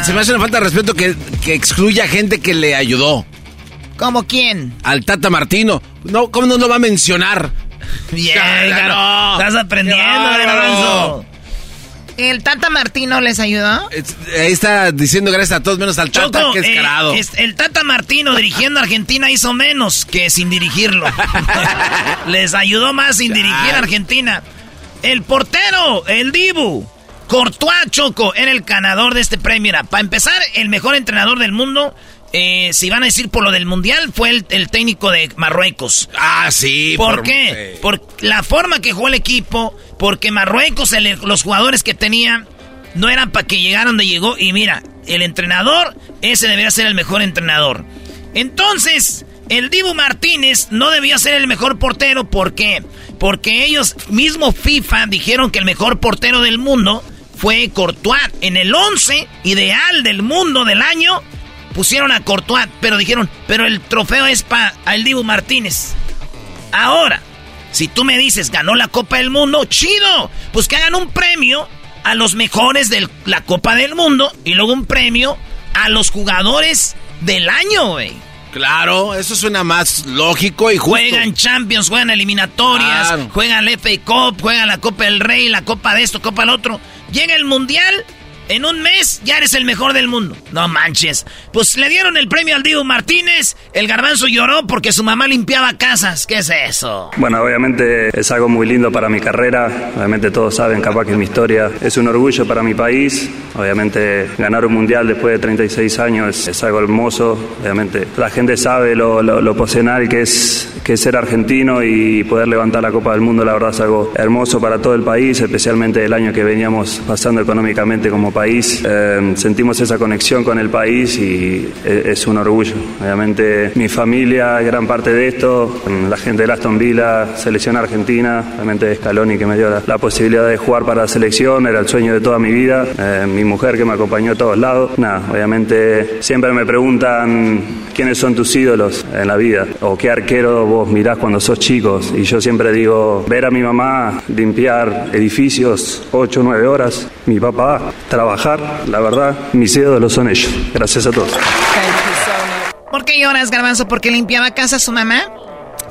se me hace una falta de respeto que, que excluya gente que le ayudó. ¿Cómo quién? Al Tata Martino. No, ¿Cómo no lo va a mencionar? Bien, claro. Estás aprendiendo, ¿El Tata Martino les ayudó? Ahí está diciendo gracias a todos menos al Tata, que es eh, el Tata Martino dirigiendo a Argentina hizo menos que sin dirigirlo. les ayudó más sin dirigir a Argentina. El portero, el Dibu. Courtois Choco era el ganador de este premio. para empezar, el mejor entrenador del mundo. Eh, si van a decir por lo del mundial, fue el, técnico de Marruecos. Ah, sí. ¿Por, qué? Por la forma que jugó el equipo, porque Marruecos, los jugadores que tenía, no eran para que llegaran donde llegó. Y mira, el entrenador, ese debería ser el mejor entrenador. Entonces, el Dibu Martínez no debía ser el mejor portero. ¿Por qué? Porque ellos, mismo FIFA, dijeron que el mejor portero del mundo fue Courtois. En el 11 ideal del mundo del año, pusieron a Courtois, pero dijeron, pero el trofeo es para el Dibu Martínez. Ahora, si tú me dices, ganó la Copa del Mundo, chido. Pues que hagan un premio a los mejores de la Copa del Mundo y luego un premio a los jugadores del año, güey. Claro, eso suena más lógico y justo. Juegan Champions, juegan eliminatorias, juegan la FA Cup, juegan la Copa del Rey, la Copa de esto, Copa del otro. Llega el Mundial en un mes ya eres el mejor del mundo. No manches. Pues le dieron el premio al Diego Martínez. El garbanzo lloró porque su mamá limpiaba casas. ¿Qué es eso? Bueno, obviamente es algo muy lindo para mi carrera. Obviamente todos saben, capaz que es mi historia. Es un orgullo para mi país. Obviamente ganar un mundial después de 36 años es, algo hermoso. Obviamente la gente sabe lo, lo, que es, que ser argentino y poder levantar la Copa del Mundo. La verdad es algo hermoso para todo el país, especialmente el año que veníamos pasando económicamente como país em, sentimos esa conexión con el país y e, es, un orgullo. Obviamente mi familia, gran parte de esto, em, la gente de Aston Villa, selección argentina, obviamente Scaloni que me dio la, posibilidad de jugar para la selección, era el sueño de toda mi vida, em, mi mujer que me acompañó a todos lados. Nada, obviamente siempre me preguntan quiénes son tus ídolos en la vida o qué arquero vos mirás cuando sos chicos y yo siempre digo, ver a mi mamá limpiar edificios 8 o 9 horas, mi papá trabajar, la verdad, mis ídolos son ellos. Gracias a todos. ¿Por qué lloras, Garbanzo? ¿Porque limpiaba casa su mamá?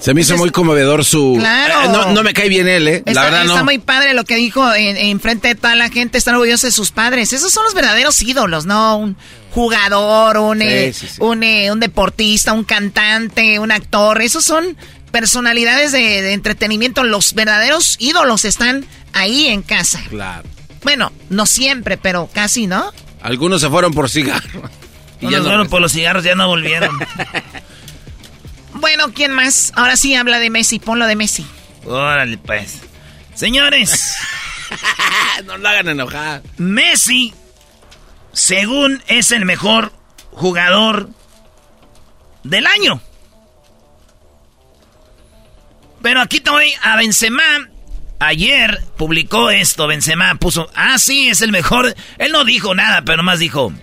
Se me hizo muy conmovedor su... Claro. Eh, no, me cae bien él, ¿eh? la verdad no. Está muy padre lo que dijo en, frente de toda la gente. Están orgullosos de sus padres. Esos son los verdaderos ídolos, ¿no? Un jugador, un, eh, Un, eh, un, deportista, un cantante, un actor. Esos son personalidades de, de entretenimiento. Los verdaderos ídolos están ahí en casa. Claro. Bueno, no siempre, pero casi, ¿no? Algunos se fueron por cigarros. Y ya no fueron por los cigarros, ya no volvieron. bueno, ¿quién más? Ahora sí habla de Messi, ponlo de Messi. Órale, pues. Señores. no lo hagan enojar. Messi, según es el mejor jugador del año. Pero aquí voy a Benzema Ayer publicó esto, Benzema puso, ah, sí, es el mejor. Él no dijo nada, pero nomás dijo,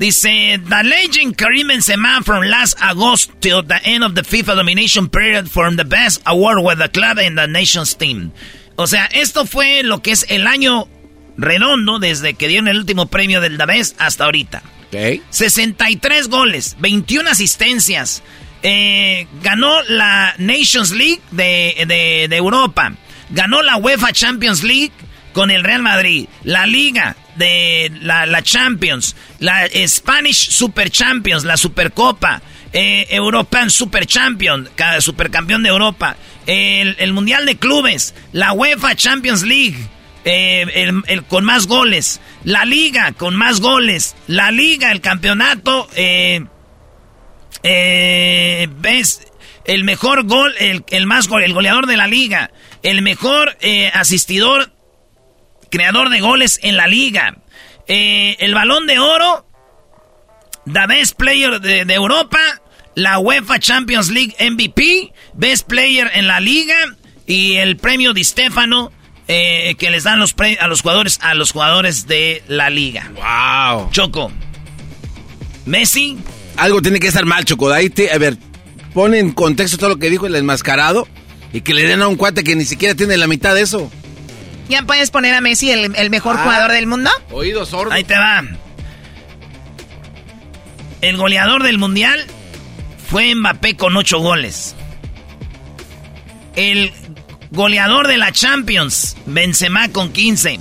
Dice, the legend Karim Benzema from last August till the end of the FIFA domination period for the best award with the club and the nation's team. O sea, esto fue lo que es el año redondo desde que dieron el último premio del Davés hasta ahorita. 63 goles, 21 asistencias. Eh, ganó la Nations League de, de Europa. Ganó la UEFA Champions League con el Real Madrid. La Liga de la, Champions, la Spanish Super Champions, la Supercopa, eh, European Super Champion, supercampeón de Europa, el, Mundial de Clubes, la UEFA Champions League, eh, el, con más goles, la Liga con más goles, la Liga, el campeonato, eh, eh ves, el mejor gol, el, el, más gol, el goleador de la Liga, el mejor asistidor creador de goles en la liga. Eh, el balón de oro, the best player de, Europa, la UEFA Champions League MVP, best player en la liga y el premio Di Stefano eh, que les dan los a los jugadores a los jugadores de la liga. Wow. Choco. Messi. Algo tiene que estar mal, Choco. Ahí a ver, pone en contexto todo lo que dijo el enmascarado y que le den a un cuate que ni siquiera tiene la mitad de eso. ¿Ya puedes poner a Messi el, mejor ah. jugador del mundo? Oído sordo. Ahí te va. El goleador del mundial fue Mbappé con 8 goles. El goleador de la Champions, Benzema con 15.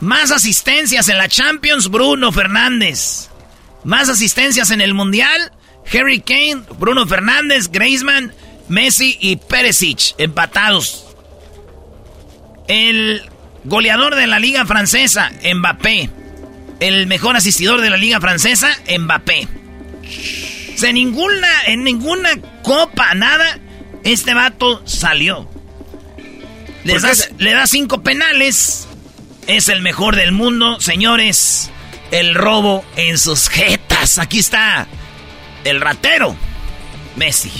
Más asistencias en la Champions, Bruno Fernández. Más asistencias en el mundial, Harry Kane, Bruno Fernández, Griezmann, Messi y Perisic, empatados. El goleador de la liga francesa, Mbappé. El mejor asistidor de la liga francesa, Mbappé. O ninguna, en ninguna copa, nada, este vato salió. le da cinco penales. Es el mejor del mundo, señores. El robo en sus jetas. Aquí está. El ratero. Messi.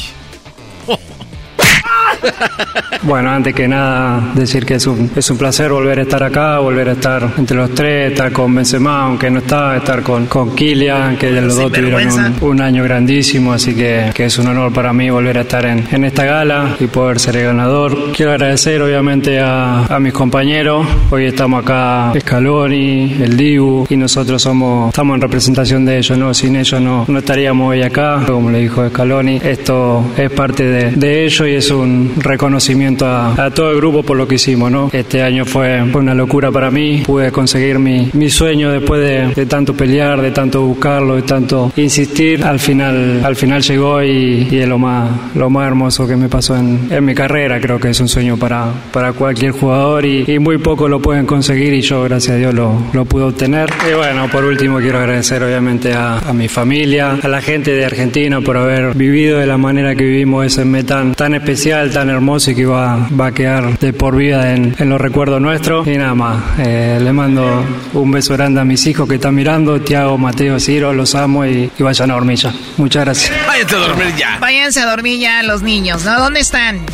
Bueno, antes que nada, decir que es un, es un placer volver a estar acá, volver a estar entre los tres, estar con Benzema, aunque no está, estar con, con Kylian, que los dos tuvieron un, año grandísimo, así que, que, es un honor para mí volver a estar en, en, esta gala y poder ser el ganador. Quiero agradecer obviamente a, a mis compañeros, hoy estamos acá Scaloni, el Dibu, y nosotros somos, estamos en representación de ellos, ¿no? Sin ellos no, no estaríamos hoy acá, como le dijo Scaloni, esto es parte de, de ellos y es un reconocimiento a, todo el grupo por lo que hicimos, ¿no? Este año fue, una locura para mí, pude conseguir mi, mi sueño después de, tanto pelear, de tanto buscarlo, de tanto insistir, al final, al final llegó y, es lo más, lo más hermoso que me pasó en, en, mi carrera, creo que es un sueño para, para cualquier jugador y, y muy poco lo pueden conseguir y yo gracias a Dios lo, lo pude obtener. Y bueno, por último quiero agradecer obviamente a, a mi familia, a la gente de Argentina por haber vivido de la manera que vivimos ese mes tan especial, tan hermoso y que va, va a quedar de por vida en, en los recuerdos nuestros. Y nada más, eh, le mando un beso grande a mis hijos que están mirando, Tiago, Mateo, Ciro, los amo y, vayan a dormir ya. Muchas gracias. Váyanse a dormir ya. Váyanse a dormir ya los niños, ¿no? ¿Dónde están?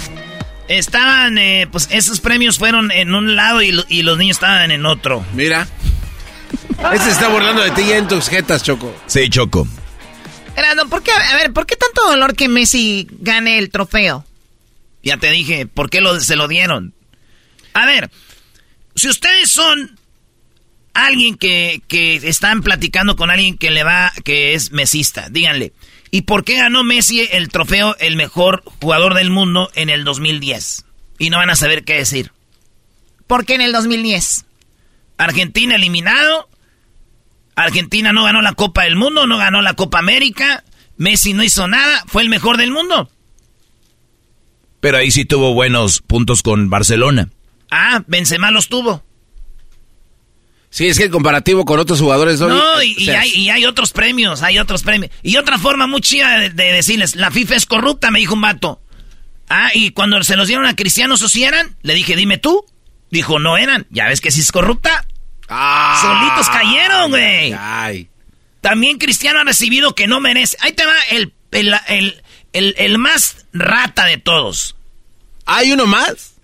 Estaban, eh, pues esos premios fueron en un lado y, y los niños estaban en otro. Mira. Este está burlando de ti ya en tus jetas, Choco. Sí, Choco. ¿por qué, a ver, ¿por qué tanto dolor que Messi gane el trofeo? Ya te dije, ¿por qué lo, se lo dieron? A ver, si ustedes son alguien que, que están platicando con alguien que le va, que es mesista, díganle, ¿y por qué ganó Messi el trofeo el mejor jugador del mundo en el 2010? Y no van a saber qué decir. ¿Por qué en el 2010? Argentina eliminado. Argentina no ganó la Copa del Mundo, no ganó la Copa América. Messi no hizo nada, fue el mejor del mundo. Pero ahí sí tuvo buenos puntos con Barcelona. Ah, Benzema los tuvo. Sí, es que el comparativo con otros jugadores... No, no y, hay, otros premios, hay otros premios. Y otra forma muy chida de, decirles, la FIFA es corrupta, me dijo un vato. Ah, y cuando se los dieron a Cristiano, ¿sí eran? Le dije, dime tú. Dijo, no eran. Ya ves que sí es corrupta. Ah, Solitos cayeron, güey. Ay. También Cristiano ha recibido que no merece. Ahí te va el, el, el, más rata de todos. ¿Hay uno más?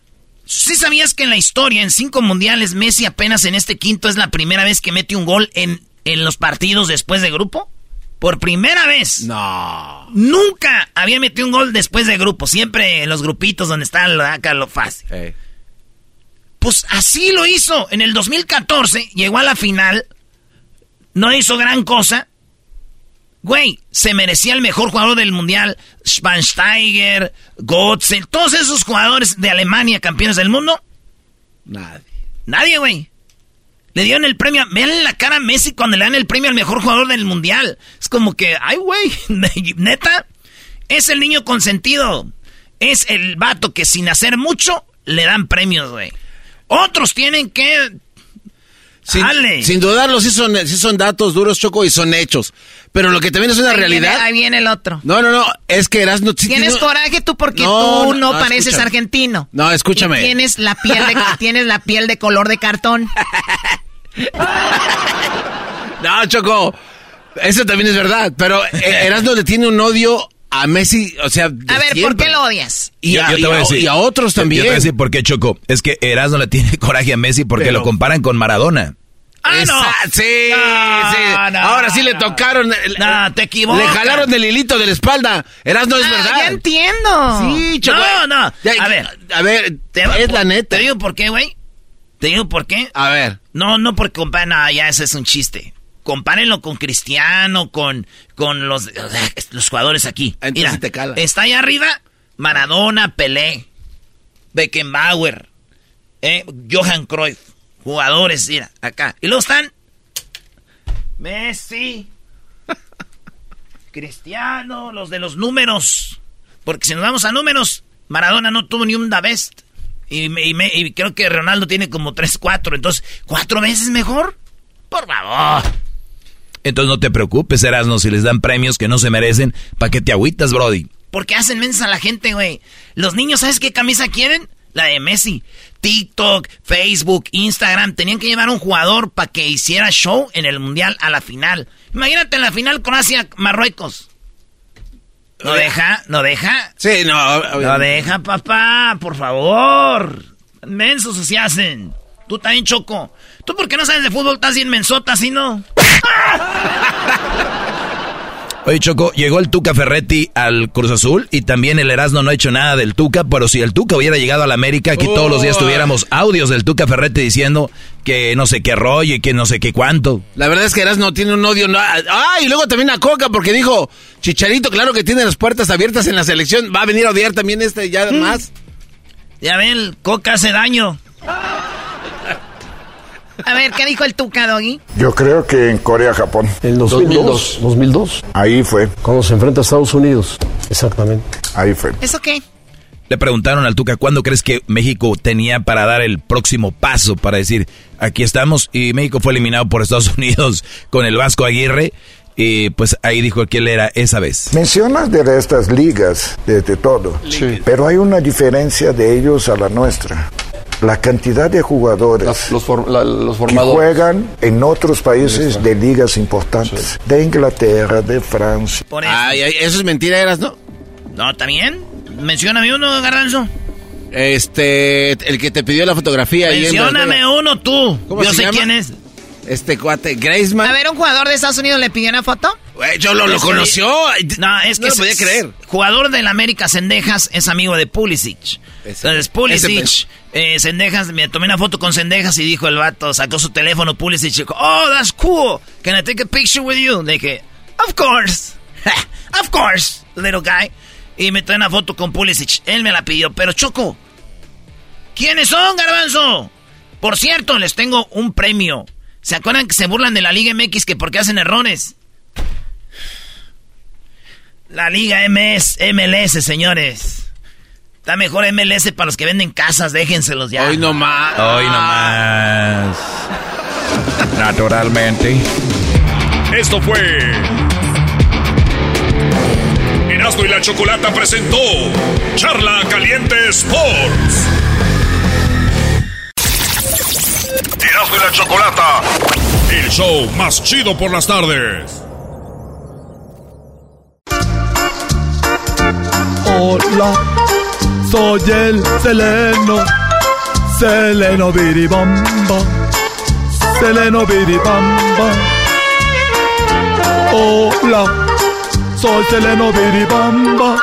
¿Sí sabías que en la historia, en cinco mundiales, Messi apenas en este quinto es la primera vez que mete un gol en en los partidos después de grupo. Por primera vez. No. Nunca había metido un gol después de grupo. Siempre en los grupitos donde está acá lo fácil. Pues así lo hizo. En el 2014 llegó a la final. No hizo gran cosa. Güey, se merecía el mejor jugador del mundial. Schwansteiger, Gotze, todos esos jugadores de Alemania, campeones del mundo. Nadie. Nadie, güey. Le dieron el premio. Vean la cara a Messi cuando le dan el premio al mejor jugador del mundial. Es como que, ay, güey, neta. Es el niño consentido. Es el vato que sin hacer mucho le dan premios, güey. Otros tienen que sin, sin, dudarlo, sí son, sí son datos duros, Choco, y son hechos. Pero lo que también es una realidad. ahí viene el otro. No, no, no. Es que eras tienes coraje tú porque tú no, pareces argentino. No, escúchame. tienes la piel de, tienes la piel de color de cartón. no, Choco. Eso también es verdad. Pero eh, Erasmo le tiene un odio a Messi, o sea. A ver, ¿por qué lo odias? Y, a, otros también. Yo te voy a decir por qué Choco. Es que Erasmo le tiene coraje a Messi porque lo comparan con Maradona. Ah, no. Sí, sí. Ahora sí le tocaron. No, te equivocas. Le jalaron el hilito de la espalda. Erasmo es ah, verdad. Ya entiendo. Sí, Choco. No, no. a ver. A ver, es la neta. Te digo por qué, güey. Te digo por qué. A ver. No, no porque comparan. No, ya ese es un chiste compárenlo con Cristiano, con, con los, los jugadores aquí. Mira, te cala. está ahí arriba Maradona, Pelé, Beckenbauer, eh, Johan Cruyff, jugadores, mira, acá. Y luego están Messi, Cristiano, los de los números. Porque si nos vamos a números, Maradona no tuvo ni un da best. Y, y creo que Ronaldo tiene como 3, 4. Entonces, ¿cuatro veces mejor? Por favor. Entonces no te preocupes, Erasno, si les dan premios que no se merecen, ¿para qué te agüitas, Brody? Porque hacen mensa a la gente, güey. Los niños, ¿sabes qué camisa quieren? La de Messi. TikTok, Facebook, Instagram, tenían que llevar un jugador para que hiciera show en el Mundial a la final. Imagínate en la final con Asia, Marruecos. ¿No deja? ¿No deja? Sí, no. No deja, papá, por favor. Mensos se hacen. Tú también, Choco. ¿Tú por qué no sabes de fútbol? Estás bien mensota, ¿sí no? Oye, Choco, llegó el Tuca Ferretti al Cruz Azul y también el Erasmo no ha hecho nada del Tuca, pero si el Tuca hubiera llegado a la América, aquí todos los días tuviéramos audios del Tuca Ferretti diciendo que no sé qué rollo y que no sé qué cuánto. La verdad es que Erasmo tiene un odio. No, ah, y luego también a Coca porque dijo, Chicharito, claro que tiene las puertas abiertas en la selección, va a venir a odiar también este ya mm. más. Ya ven, Coca hace daño. A ver, ¿qué dijo el Tuca, Doggy? Yo creo que en Corea, Japón. En 2002. 2002. Ahí fue. Cuando se enfrenta a Estados Unidos. Exactamente. Ahí fue. ¿Eso qué? Le preguntaron al Tuca, ¿cuándo crees que México tenía para dar el próximo paso para decir, aquí estamos? Y México fue eliminado por Estados Unidos con el Vasco Aguirre. Y pues ahí dijo que él era esa vez. Mencionas de estas ligas, de, todo. Sí. Pero hay una diferencia de ellos a la nuestra la cantidad de jugadores los, que juegan en otros países de ligas importantes, de Inglaterra, de Francia. Ay, eso es mentira, eras, ¿no? No, ¿también? Mencióname uno, Garranzo. Este, el que te pidió la fotografía. Mencióname uno tú. Yo sé quién es. Este cuate, Graceman. A ver, un jugador de Estados Unidos le pidió una foto. yo lo, lo conoció. No, es que no podía creer. Jugador del América Sendejas es amigo de Pulisic. Entonces Pulisic, eh, Sendejas, me tomé una foto con Sendejas y dijo el vato, sacó su teléfono Pulisic y dijo, oh, that's cool. Can I take a picture with you? Le dije, of course. of course, little guy. Y me tomé una foto con Pulisic. Él me la pidió, pero Choco. ¿Quiénes son, Garbanzo? Por cierto, les tengo un premio. ¿Se acuerdan que se burlan de la Liga MX que porque hacen errores? La Liga MS, MLS, señores. Está mejor MLS para los que venden casas, déjenselos ya. Hoy no más. Hoy no más. Naturalmente. Esto fue. Erasmo y la Chocolata presentó Charla Caliente Sports. Erasmo y la Chocolata. El show más chido por las tardes. Hola, soy el Seleno. Seleno Biribamba. Seleno Biribamba. Hola, soy Seleno Biribamba.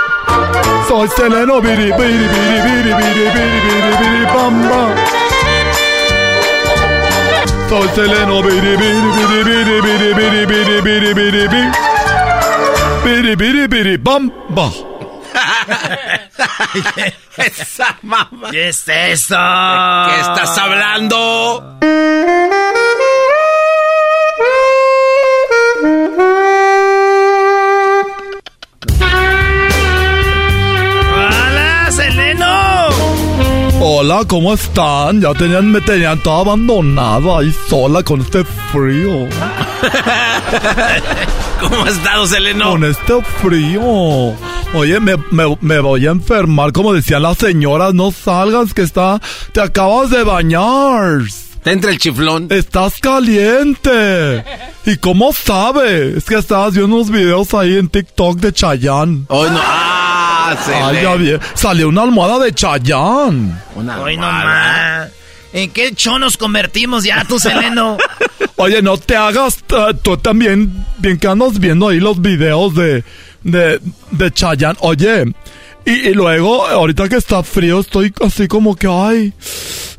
Soy Seleno Biri Biri Biri Biri Biri Biri Biri Biri Bamba. Soy Seleno Biri Esa mamá. ¿Qué es eso? Qué estás hablando? ¡Hola, Seleno! Hola, ¿cómo están? Ya tenían, me tenían todo abandonado ahí sola con este frío. ¿Cómo ha estado, Seleno? Con este frío. Oye, me, me- me voy a enfermar, como decían las señoras, no salgas que está, te acabas de bañar. Te entra el chiflón. Estás caliente. ¿Y cómo sabe? Es que estabas viendo unos videos ahí en TikTok de Chayanne. Hoy no. Ah, Ay, ya vi. Salió una almohada de Chayanne. Hoy nomás. ¿En qué show nos convertimos ya, tú, Seleno? Oye, no te hagas, tú también, bien que andas viendo ahí los videos de, de, de Chayanne. Oye, y, y luego, ahorita que está frío, estoy así como que, ay,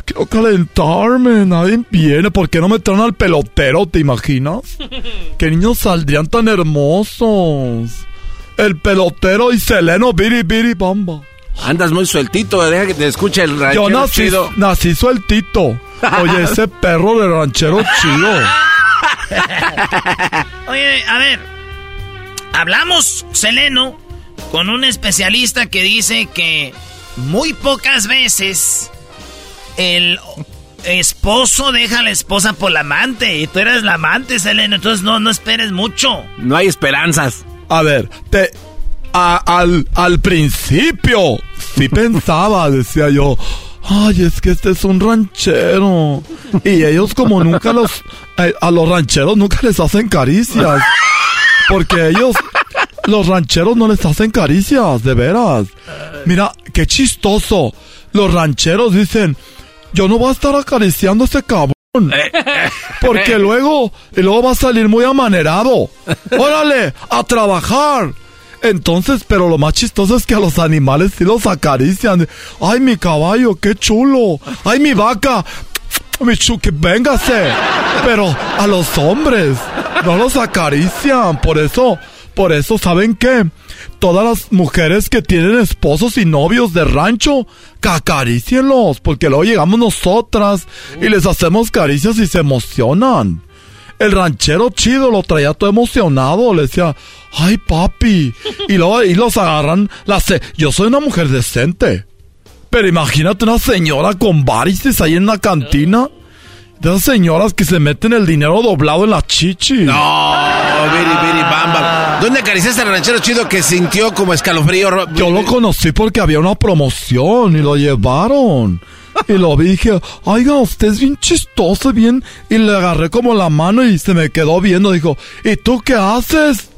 quiero calentarme, nadie viene. ¿Por qué no me traen al pelotero, te imaginas? ¿Qué niños saldrían tan hermosos? El pelotero y Seleno, biri, biri, bamba. Andas muy sueltito, deja que te escuche el Yo ranchero nací, chido. nací sueltito. Oye, ese perro de ranchero chido. Oye, a ver. Hablamos, Seleno, con un especialista que dice que muy pocas veces el esposo deja a la esposa por la amante. Y tú eres la amante, Seleno, entonces no, no esperes mucho. No hay esperanzas. A ver, te, a- al, al principio sí pensaba, decía yo, ay, es que este es un ranchero. Y ellos como nunca los, eh, a los rancheros nunca les hacen caricias. Porque ellos, los rancheros no les hacen caricias, de veras. Mira, qué chistoso. Los rancheros dicen, yo no voy a estar acariciando a ese cabrón. Porque luego, y luego va a salir muy amanerado. Órale, a trabajar. Entonces, pero lo más chistoso es que a los animales sí los acarician. Ay, mi caballo, qué chulo. Ay, mi vaca. Que véngase. Pero a los hombres no los acarician. Por eso, por eso, ¿saben qué? Todas las mujeres que tienen esposos y novios de rancho, que acarícienlos, porque luego llegamos nosotras y les hacemos caricias y se emocionan. El ranchero chido lo traía todo emocionado, le decía, ay papi, y luego ahí los agarran, las yo soy una mujer decente, pero imagínate una señora con varices ahí en la cantina, de esas señoras que se meten el dinero doblado en la chichi. No, Biri Biri Bamba. ¿Dónde acariciaste al ranchero chido que sintió como escalofrío? Yo lo conocí porque había una promoción y lo llevaron. Y lo vi y dije, oiga, usted es bien chistoso, bien. Y le agarré como la mano y se me quedó viendo. Dijo, ¿y tú qué haces?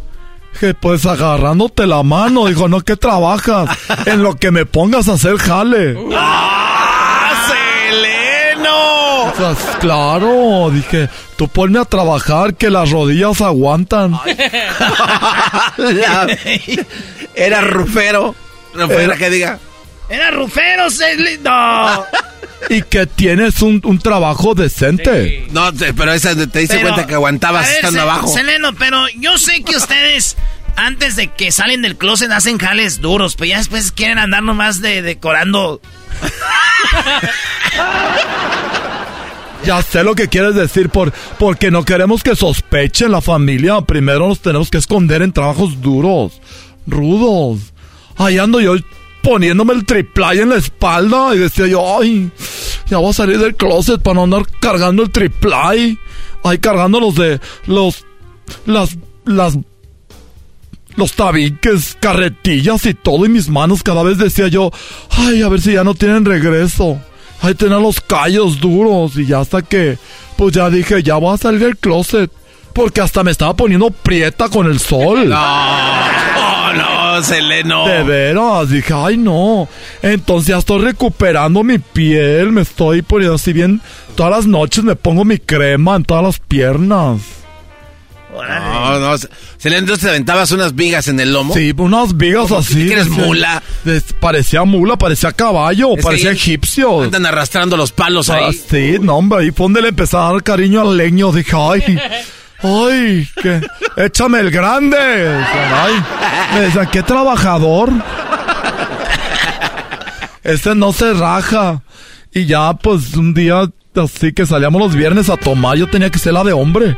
Dije, pues agarrándote la mano. Dijo, no, ¿qué trabajas? En lo que me pongas a hacer jale. ¡Ah, Seleno! O sea, claro, dije, tú ponme a trabajar que las rodillas aguantan. La- Era rufero. Rufero Era- que diga. Era Rufero, Seleno. Y que tienes un, un trabajo decente. No, te- pero esa te diste Pero, cuenta que aguantabas a ver, estando Se- abajo. Seleno, pero yo sé que ustedes, antes de que salen del closet, hacen jales duros, pero ya después quieren andar nomás de, decorando. Ya sé lo que quieres decir, por, porque no queremos que sospechen la familia. Primero nos tenemos que esconder en trabajos duros, rudos. Ahí ando yo poniéndome el triplay en la espalda y decía yo, ay, ya voy a salir del closet para no andar cargando el triplay. Ahí cargando los de los, las, las, los tabiques, carretillas y todo en mis manos. Cada vez decía yo, ay, a ver si ya no tienen regreso. Ahí tener los callos duros y ya hasta que, pues ya dije, ya voy a salir del closet. Porque hasta me estaba poniendo prieta con el sol. No, no, Seleno. De veras, dije, ay no. Entonces ya estoy recuperando mi piel, me estoy poniendo así bien. Todas las noches me pongo mi crema en todas las piernas. No, no. Se le entonces te aventabas unas vigas en el lomo. Sí, unas vigas así. ¿Qué eres mula? parecía mula, parecía caballo, Es parecía egipcio. Andan arrastrando los palos Ah, ahí. sí, no, hombre, ahí fue donde le empecé a dar cariño al leño. Dije, ay, ay, que, échame el grande. Ay, me decían, qué trabajador. Este no se raja. Y ya, pues, un día así que salíamos los viernes a tomar, yo tenía que ser la de hombre.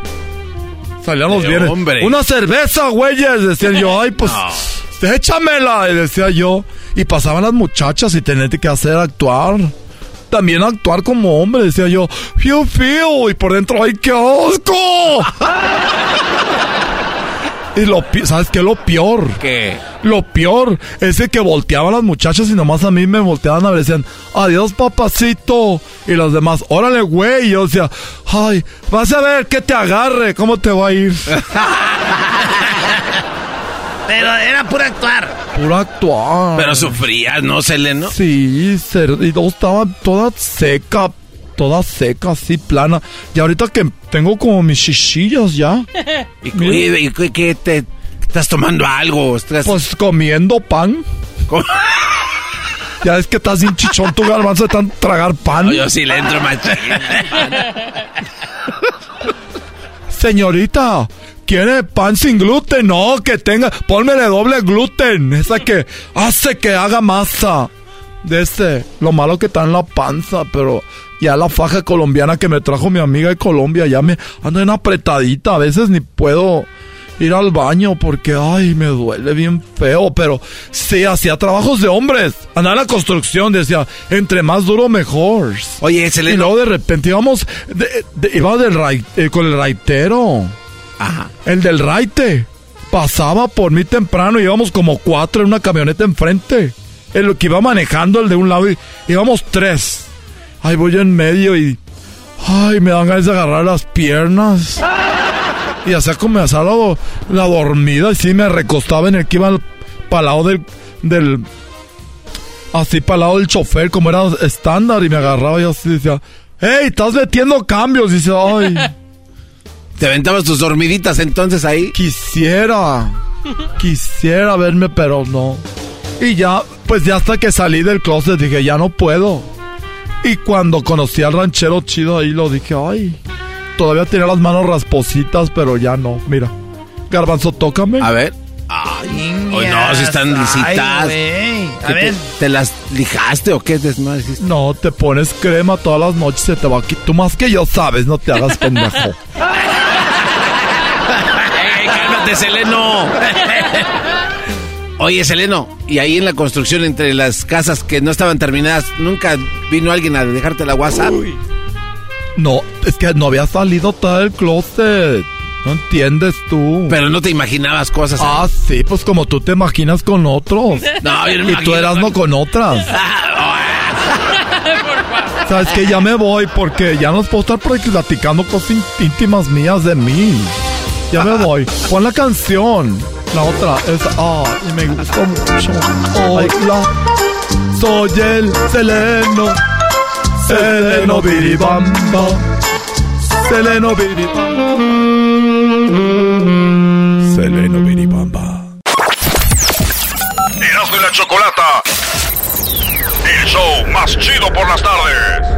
Salían los De viernes. hombre. Una cerveza, güeyes. Decían yo, ay, pues, échamela. Y decía yo. Y pasaban las muchachas y tenía que hacer actuar. También actuar como hombre, decía yo. Fiu, fiu. Y por dentro, ay, qué asco. y lo, ¿sabes qué? Lo peor. ¿Qué? Lo peor es que volteaban las muchachas y nomás a mí me volteaban a ver, decían, adiós papacito. Y los demás, órale güey. Y yo decía, ay, vas a ver que te agarre, ¿cómo te va a ir? Pero era puro actuar. Puro actuar. Pero sufrías, ¿no, Seleno? Sí, y luego estaba toda seca, toda seca, así plana. Y ahorita que tengo como mis chichillas ya. ¿Y, y- y qué- te estás tomando algo? ¿Estás- Pues comiendo pan. ¿Cómo? Ya es que estás bien chichón tu garbanzo de tan tragar pan. No, yo sí le entro machín. Señorita, ¿quiere pan sin gluten? No, que tenga, pónmele doble gluten. Esa que hace que haga masa. De este, lo malo que está en la panza, pero ya la faja colombiana que me trajo mi amiga de Colombia, ya me ando en apretadita. A veces ni puedo ir al baño porque, ay, me duele bien feo. Pero sí, hacía trabajos de hombres. Andaba en la construcción, decía, entre más duro, mejor. Oye, Seleno. Y luego de repente íbamos, de- de- iba del eh, con el raitero. Ajá. El del raite. Pasaba por mí temprano íbamos como cuatro en una camioneta enfrente. El que iba manejando el de un lado y íbamos tres. Ahí voy en medio y. Ay, me dan ganas de agarrar las piernas. Y hacía como hacer la, la dormida y sí me recostaba en el que iba para el lado del, del. Así para el lado del chofer, como era estándar, y me agarraba y así decía: ¡Hey, estás metiendo cambios! Y dice: ¡Ay! ¿Te aventabas tus dormiditas entonces ahí? Quisiera, quisiera verme, pero no. Y ya, pues ya hasta que salí del closet dije, ya no puedo. Y cuando conocí al ranchero chido ahí lo dije, ay, todavía tenía las manos raspositas, pero ya no. Mira, Garbanzo, tócame. A ver. Ay, Hoy no, si están Ay, güey. A ¿Qué ver. Te, te las lijaste o qué desmadre? No, te pones crema todas las noches, se te va a quitar. Tú más que yo sabes, no te hagas pendejo. ¡Ey, cálmate, Seleno! Oye, Seleno, y ahí en la construcción entre las casas que no estaban terminadas, ¿nunca vino alguien a dejarte la WhatsApp? No, es que no había salido todo el closet. No entiendes tú. Pero no te imaginabas cosas. Ah, sí, pues como tú te imaginas con otros. No, yo no me Y tú eras no con- otras. Sabes que ya me voy porque ya no puedo estar platicando cosas ín- íntimas mías de mí. Ya me voy. Pon la canción. La otra es. Ah, y me gusta mucho. Hola. Soy el Seleno. Seleno Biribamba. Seleno Biribamba. Seleno Biribamba. Erasmo y la Chocolata. El show más chido por las tardes.